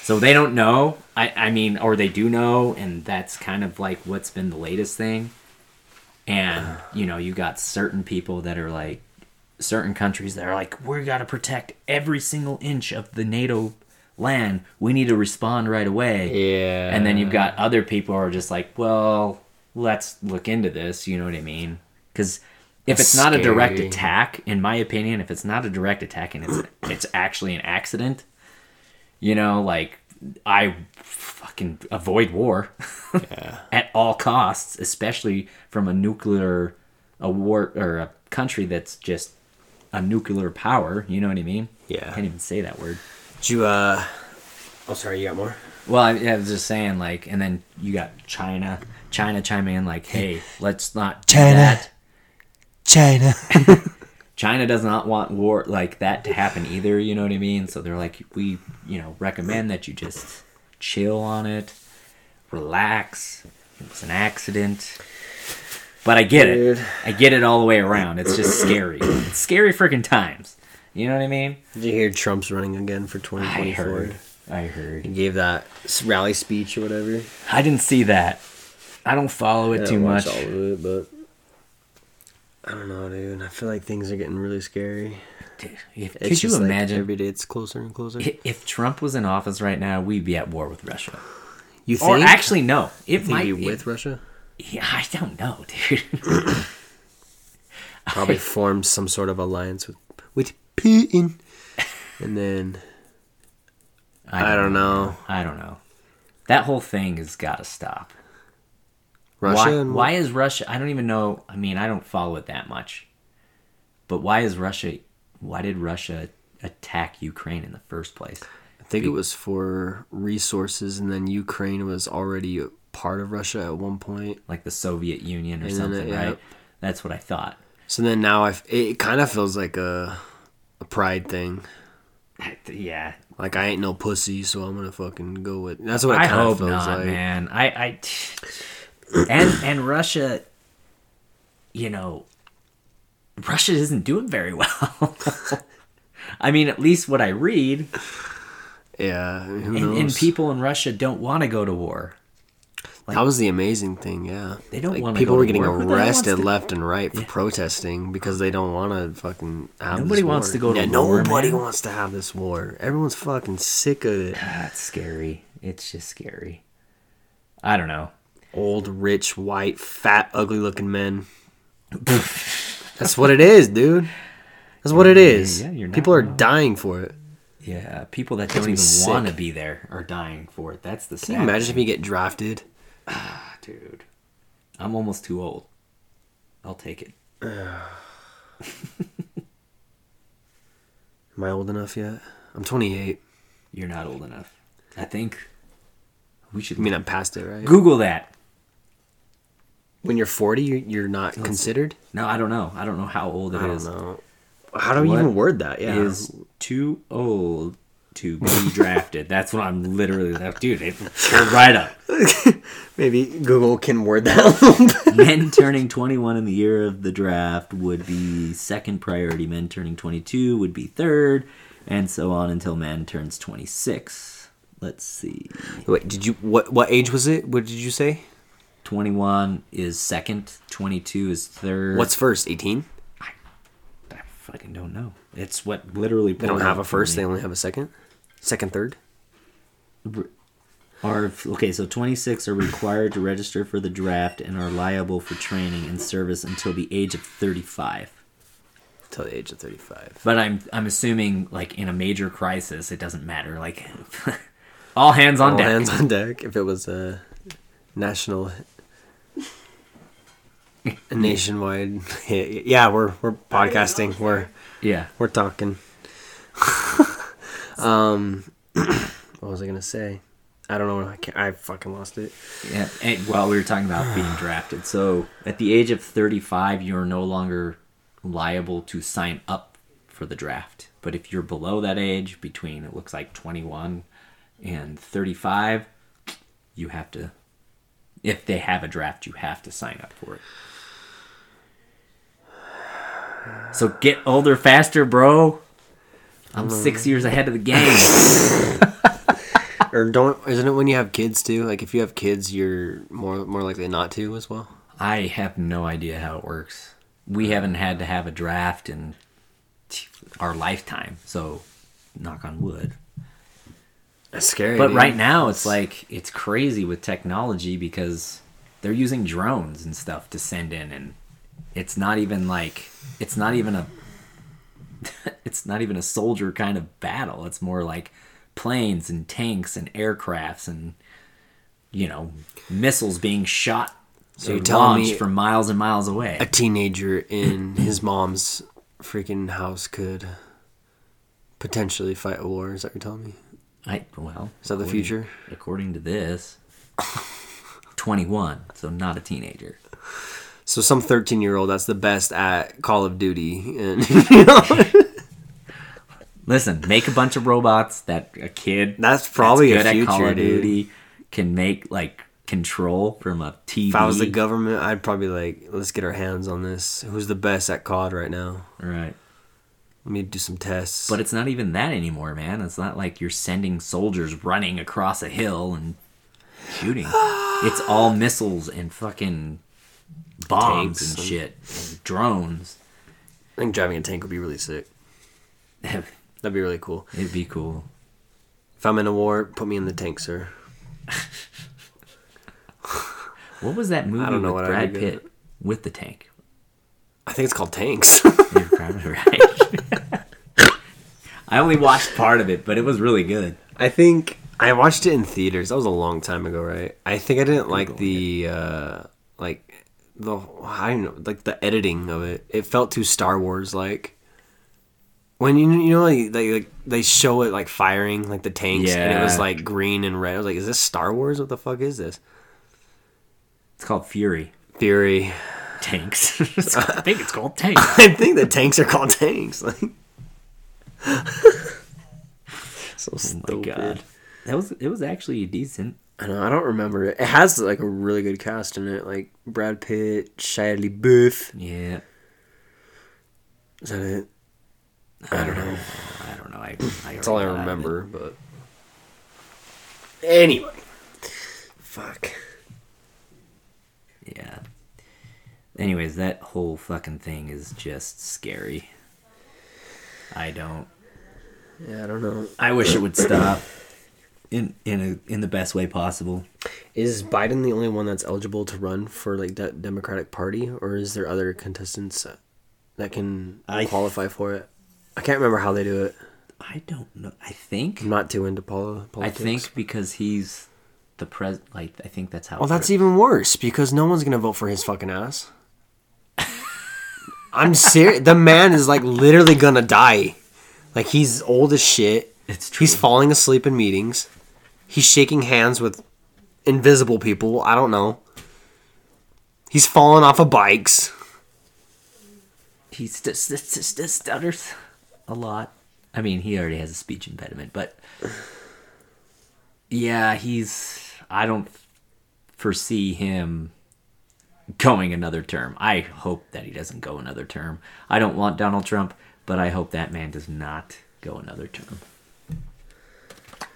So they don't know. I, I mean, or they do know, and that's kind of like what's been the latest thing. And, you know, you got certain people that are like, certain countries that are like, we got to protect every single inch of the NATO land. We need to respond right away. yeah. And then you've got other people who are just like, well, let's look into this. You know what I mean? Because if it's not a direct attack, in my opinion, if it's not a direct attack and it's it's actually an accident, you know, like I fucking avoid war Yeah. at all costs, especially from a nuclear a war or a country that's just a nuclear power. You know what I mean? Yeah. I can't even say that word. Did you? uh Oh, sorry. You got more? Well, I, I was just saying, like, and then you got China, China chiming in, like, hey, let's not do China. that. China. China does not want war like that to happen either. You know what I mean? So they're like, we, you know, recommend that you just chill on it, relax. It was an accident. But I get Dude. it. I get it all the way around. It's just scary. It's scary freaking times. You know what I mean? Did you hear Trump's running again for 2024? I heard. I heard. He gave that rally speech or whatever. I didn't see that. I don't follow it too much. all of it, but I don't know, dude. I feel like things are getting really scary. Dude, if, could you just like imagine every day it's closer and closer. if Trump was in office right now, we'd be at war with Russia. You think? Or actually, no. It might be with Russia? Yeah, I don't know, dude. Probably formed some sort of alliance with with Putin, and then I don't know. I don't know. That whole thing has got to stop. Russia. why, and- why is Russia? I don't even know. I mean, I don't follow it that much. But why is Russia? Why did Russia attack Ukraine in the first place? I think it was for resources, and then Ukraine was already part of Russia at one point. Like the Soviet Union or And then it- something, yeah. right? That's what I thought. So then now I, f- it kind of feels like a a pride thing. Yeah, Like I ain't no pussy, so I'm gonna fucking go with. That's what I hope feels not, like. man. I, I, and and Russia, you know, Russia isn't doing very well. I mean, at least what I read, Yeah, and, and people in Russia don't want to go to war. That was the amazing thing. Yeah, They don't Like, wanna People were getting war. Who the hell wants arrested left and right for protesting because they don't want to fucking have. Nobody wants war. to go to yeah, war, Nobody man. wants to have this war. Everyone's fucking sick of it. Ah, That's scary. It's just scary. I don't know. Old, rich, white, fat, ugly-looking men. That's what it is, dude. That's what it is. yeah, you're not People are wrong. dying for it. Yeah, people that don't even want to be there are dying for it. That's the Can you imagine if you get drafted? Ah, dude. I'm almost too old. I'll take it. Am I old enough yet? I'm 28. You're not old enough. I think we should I mean, I'm past it, right? Google that. When you're 40, you- you're not considered. No, I don't know. I don't know how old it I don't know. How do we What even word that? Yeah. Is too old to be drafted. That's what I'm literally like, dude. It pulled right up. Maybe Google can word that a little bit. Men turning 21 in the year of the draft would be second priority. Men turning 22 would be third, and so on until man turns 26. Let's see. Wait, did you what what age was it? What did you say? 21 is second. 22 is third. What's first? 18? I fucking don't know. It's what literally. They don't have a first, they only have a second? Second, third? Are okay, so 26 are required to register for the draft and are liable for training and service until the age of 35. Until the age of 35. But I'm I'm assuming like in a major crisis, it doesn't matter. Like all hands on All deck. hands on deck. If it was a national, a nationwide. Yeah, we're we're podcasting. We're Yeah. we're talking. um, what was I gonna say? I don't know. I, can't, I fucking lost it. Yeah. And, well, we were talking about being drafted. So at the age of 35, you're no longer liable to sign up for the draft. But if you're below that age, between it looks like 21 and 35, you have to. If they have a draft, you have to sign up for it. So get older faster, bro. I'm mm. six years ahead of the game. Or don't isn't it when you have kids too? Like if you have kids, you're more more likely not to as well. I have no idea how it works. We mm. haven't had to have a draft in our lifetime, so knock on wood. That's scary. But dude. right now, it's like it's crazy with technology because they're using drones and stuff to send in, and it's not even like it's not even a it's not even a soldier kind of battle. It's more like planes and tanks and aircrafts and you know missiles being shot So you're telling me from miles and miles away. a teenager in his mom's freaking house could potentially fight a war. Is that what you're telling me? I well, Is that the future? According to this, twenty-one, so not a teenager. So some 13 year old that's the best at Call of Duty, and you know, Listen, make a bunch of robots that a kid that's probably that's a good at Call future, of dude. Duty can make like control from a TV. If I was the government, I'd probably like, let's get our hands on this. Who's the best at COD right now? right? Let me do some tests. But it's not even that anymore, man. It's not like you're sending soldiers running across a hill and shooting. it's all missiles and fucking bombs and and- shit, and drones. I think driving a tank would be really sick. That'd be really cool. It'd be cool. If I'm in a war, put me in the tank, sir. What was that movie I don't know with what Brad good Pitt with the tank? I think it's called Tanks. You're probably right. I only watched part of it, but it was really good. I think I watched it in theaters. That was a long time ago, right? I think I didn't like the uh like the I don't know, like the editing of it. It felt too Star Wars like. When you you know like they like, they show it like firing like the tanks and it was like green and red. I was like, is this Star Wars? What the fuck is this? It's called Fury. Fury. Tanks. I think it's called Tanks. I think the tanks are called tanks. Like, so Oh stupid. my god. That was it was actually decent. I know. I don't remember it. It has like a really good cast in it, like Brad Pitt, Shia LaBeouf. Yeah. Is that it? I don't know. I don't know. I, I That's all I already got out of it. remember. But anyway, fuck. Yeah. Anyways, that whole fucking thing is just scary. I don't. Yeah, I don't know. I wish it would stop. In in a in the best way possible. Is Biden the only one that's eligible to run for like that Democratic Party, or is there other contestants that can I- qualify for it? I can't remember how they do it. I don't know. I think. I'm not too into poli- I think because he's the pres. Like I think that's how. Well, that's even worse because no one's gonna vote for his fucking ass. I'm serious. The man is like literally gonna die. Like he's old as shit. It's true. He's falling asleep in meetings. He's shaking hands with invisible people. I don't know. He's falling off of bikes. he st- st- st- st- stutters a lot. I mean, he already has a speech impediment, but yeah, he's. I don't foresee him going another term. I hope that he doesn't go another term. I don't want Donald Trump, but I hope that man does not go another term.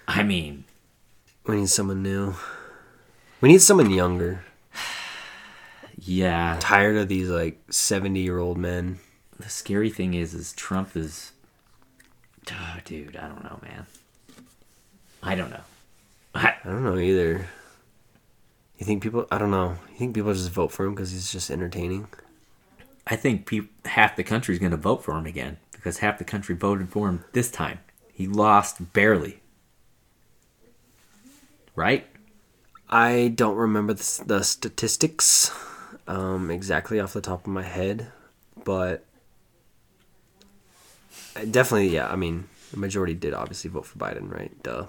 I mean, We need someone new. We need someone younger. yeah. Tired of these like 70 year old men. The scary thing is, is Trump is. Oh, dude, I don't know, man. I don't know. I, I don't know either. You think people? I don't know. You think people just vote for him because he's just entertaining? I think peop half the country's going to vote for him again because half the country voted for him this time. He lost barely. Right? I don't remember the, the statistics um, exactly off the top of my head, but definitely, yeah. I mean, the majority did obviously vote for Biden, right? Duh.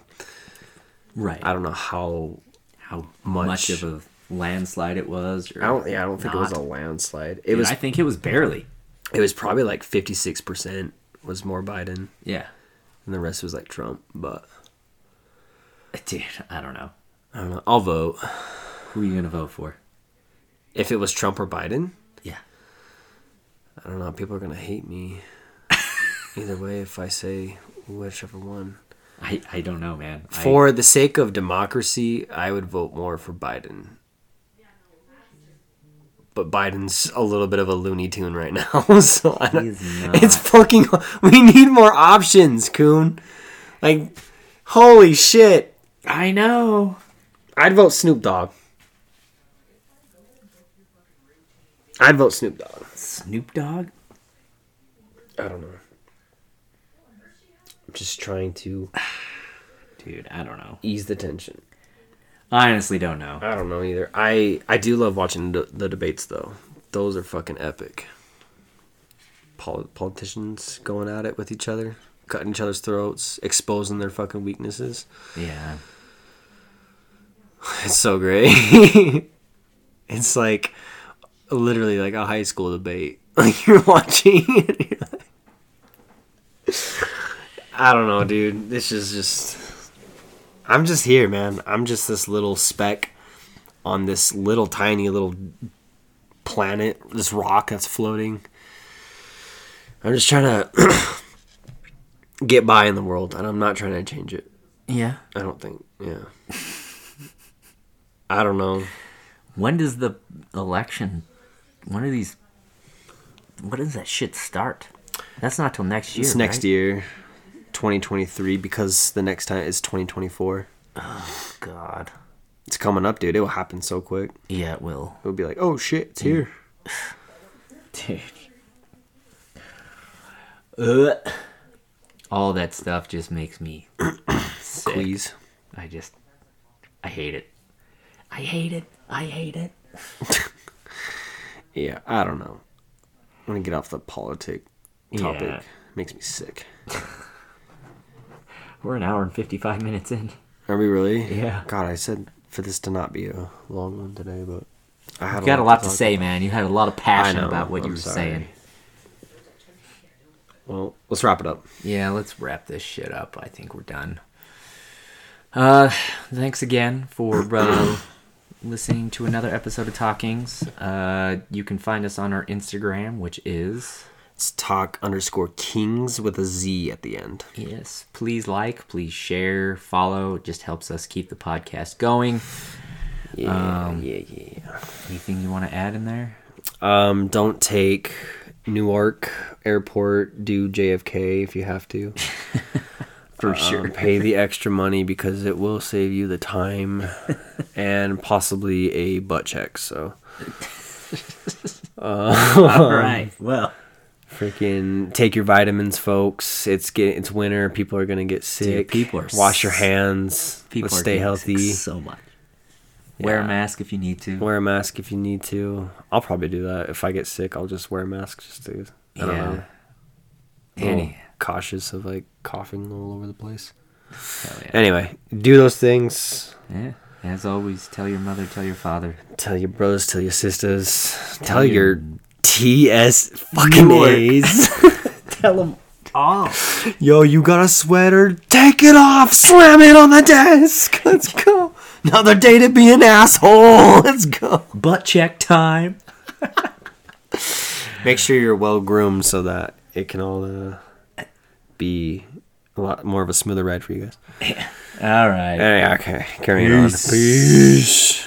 Right. I don't know how. How much- much, of a landslide it was. Or I don't. Yeah, I don't think it was a landslide. It Dude, was. I think it was barely. It was probably like fifty six percent was more Biden, Yeah. and the rest was like Trump. But Dude, I don't know. I don't know. I'll vote Who are you going to vote for? if it was Trump or Biden. Yeah. I don't know. People are gonna hate me. Either way, if I say whichever one. I, I don't know, man. I- For the sake of democracy, I would vote more for Biden. But Biden's a little bit of a Looney Tune right now, so I don't, He not. it's fucking. We need more options, Coon. Like, holy shit! I know. I'd vote Snoop Dogg. I'd vote Snoop Dogg. Snoop Dogg? I don't know. I'm just trying to Dude, I don't know. ease the tension. I honestly don't know. I don't know either. I I do love watching the, the debates though. Those are fucking epic. Pol- politicians going at it with each other, cutting each other's throats, exposing their fucking weaknesses. Yeah. It's so great. it's like literally like a high school debate. Like you're watching. it, you're like- I don't know, dude. This is just. I'm just here, man. I'm just this little speck on this little tiny little planet, this rock that's floating. I'm just trying to get by in the world, and I'm not trying to change it. Yeah. I don't think. Yeah. I don't know. When does the election? When are these? When does that shit start? That's not till next year. It's next right? year, 2023, because the next time is 2024. Oh God. It's coming up, dude. It will happen so quick. Yeah, it will. It'll be like, oh shit, it's here. Dude. Ugh. Uh. All that stuff just makes me sick. Please. I just, I hate it. I hate it. I hate it. Yeah, I don't know. I'm gonna get off the politic topic. Yeah. Makes me sick. We're an hour and 55 minutes in. Are we really? Yeah. God, I said for this to not be a long one today, but I had You got a lot to talk say, man. You had a lot of passion know, about what you I'm were sorry. saying. Well, let's wrap it up. Yeah, let's wrap this shit up. I think we're done. Uh, thanks again for uh, listening to another episode of Talkings. Uh, you can find us on our Instagram, which is It's talk underscore kings with a Z at the end. yes. Please like, please share, follow. It just helps us keep the podcast going. Yeah, Um, yeah, yeah. Anything you want to add in there? Um, don't take Newark Airport. Do JFK if you have to. For Um, pay the extra money because it will save you the time and possibly a butt check. So, All right. Well, freaking take your vitamins, folks. It's get it's winter. People are gonna get sick. people are wash your hands. people Let's stay healthy. so much. Wear a mask if you need to. Wear a mask if you need to. I'll probably do that if I get sick. I'll just wear a mask just to. I don't Yeah. know. Any- cautious of like coughing all over the place. Yeah. Anyway, do those things. Yeah. As always, tell your mother, tell your father. Tell your brothers, tell your sisters, tell, Tell your, your- TS fucking A's. Tell them off. Yo, you got a sweater? Take it off. Slam it on the desk. Let's go. Another day to be an asshole. Let's go. Butt check time. Make sure you're well groomed so that it can all uh, be a lot more of a smoother ride for you guys. All right. Hey, okay, carrying on. Peace.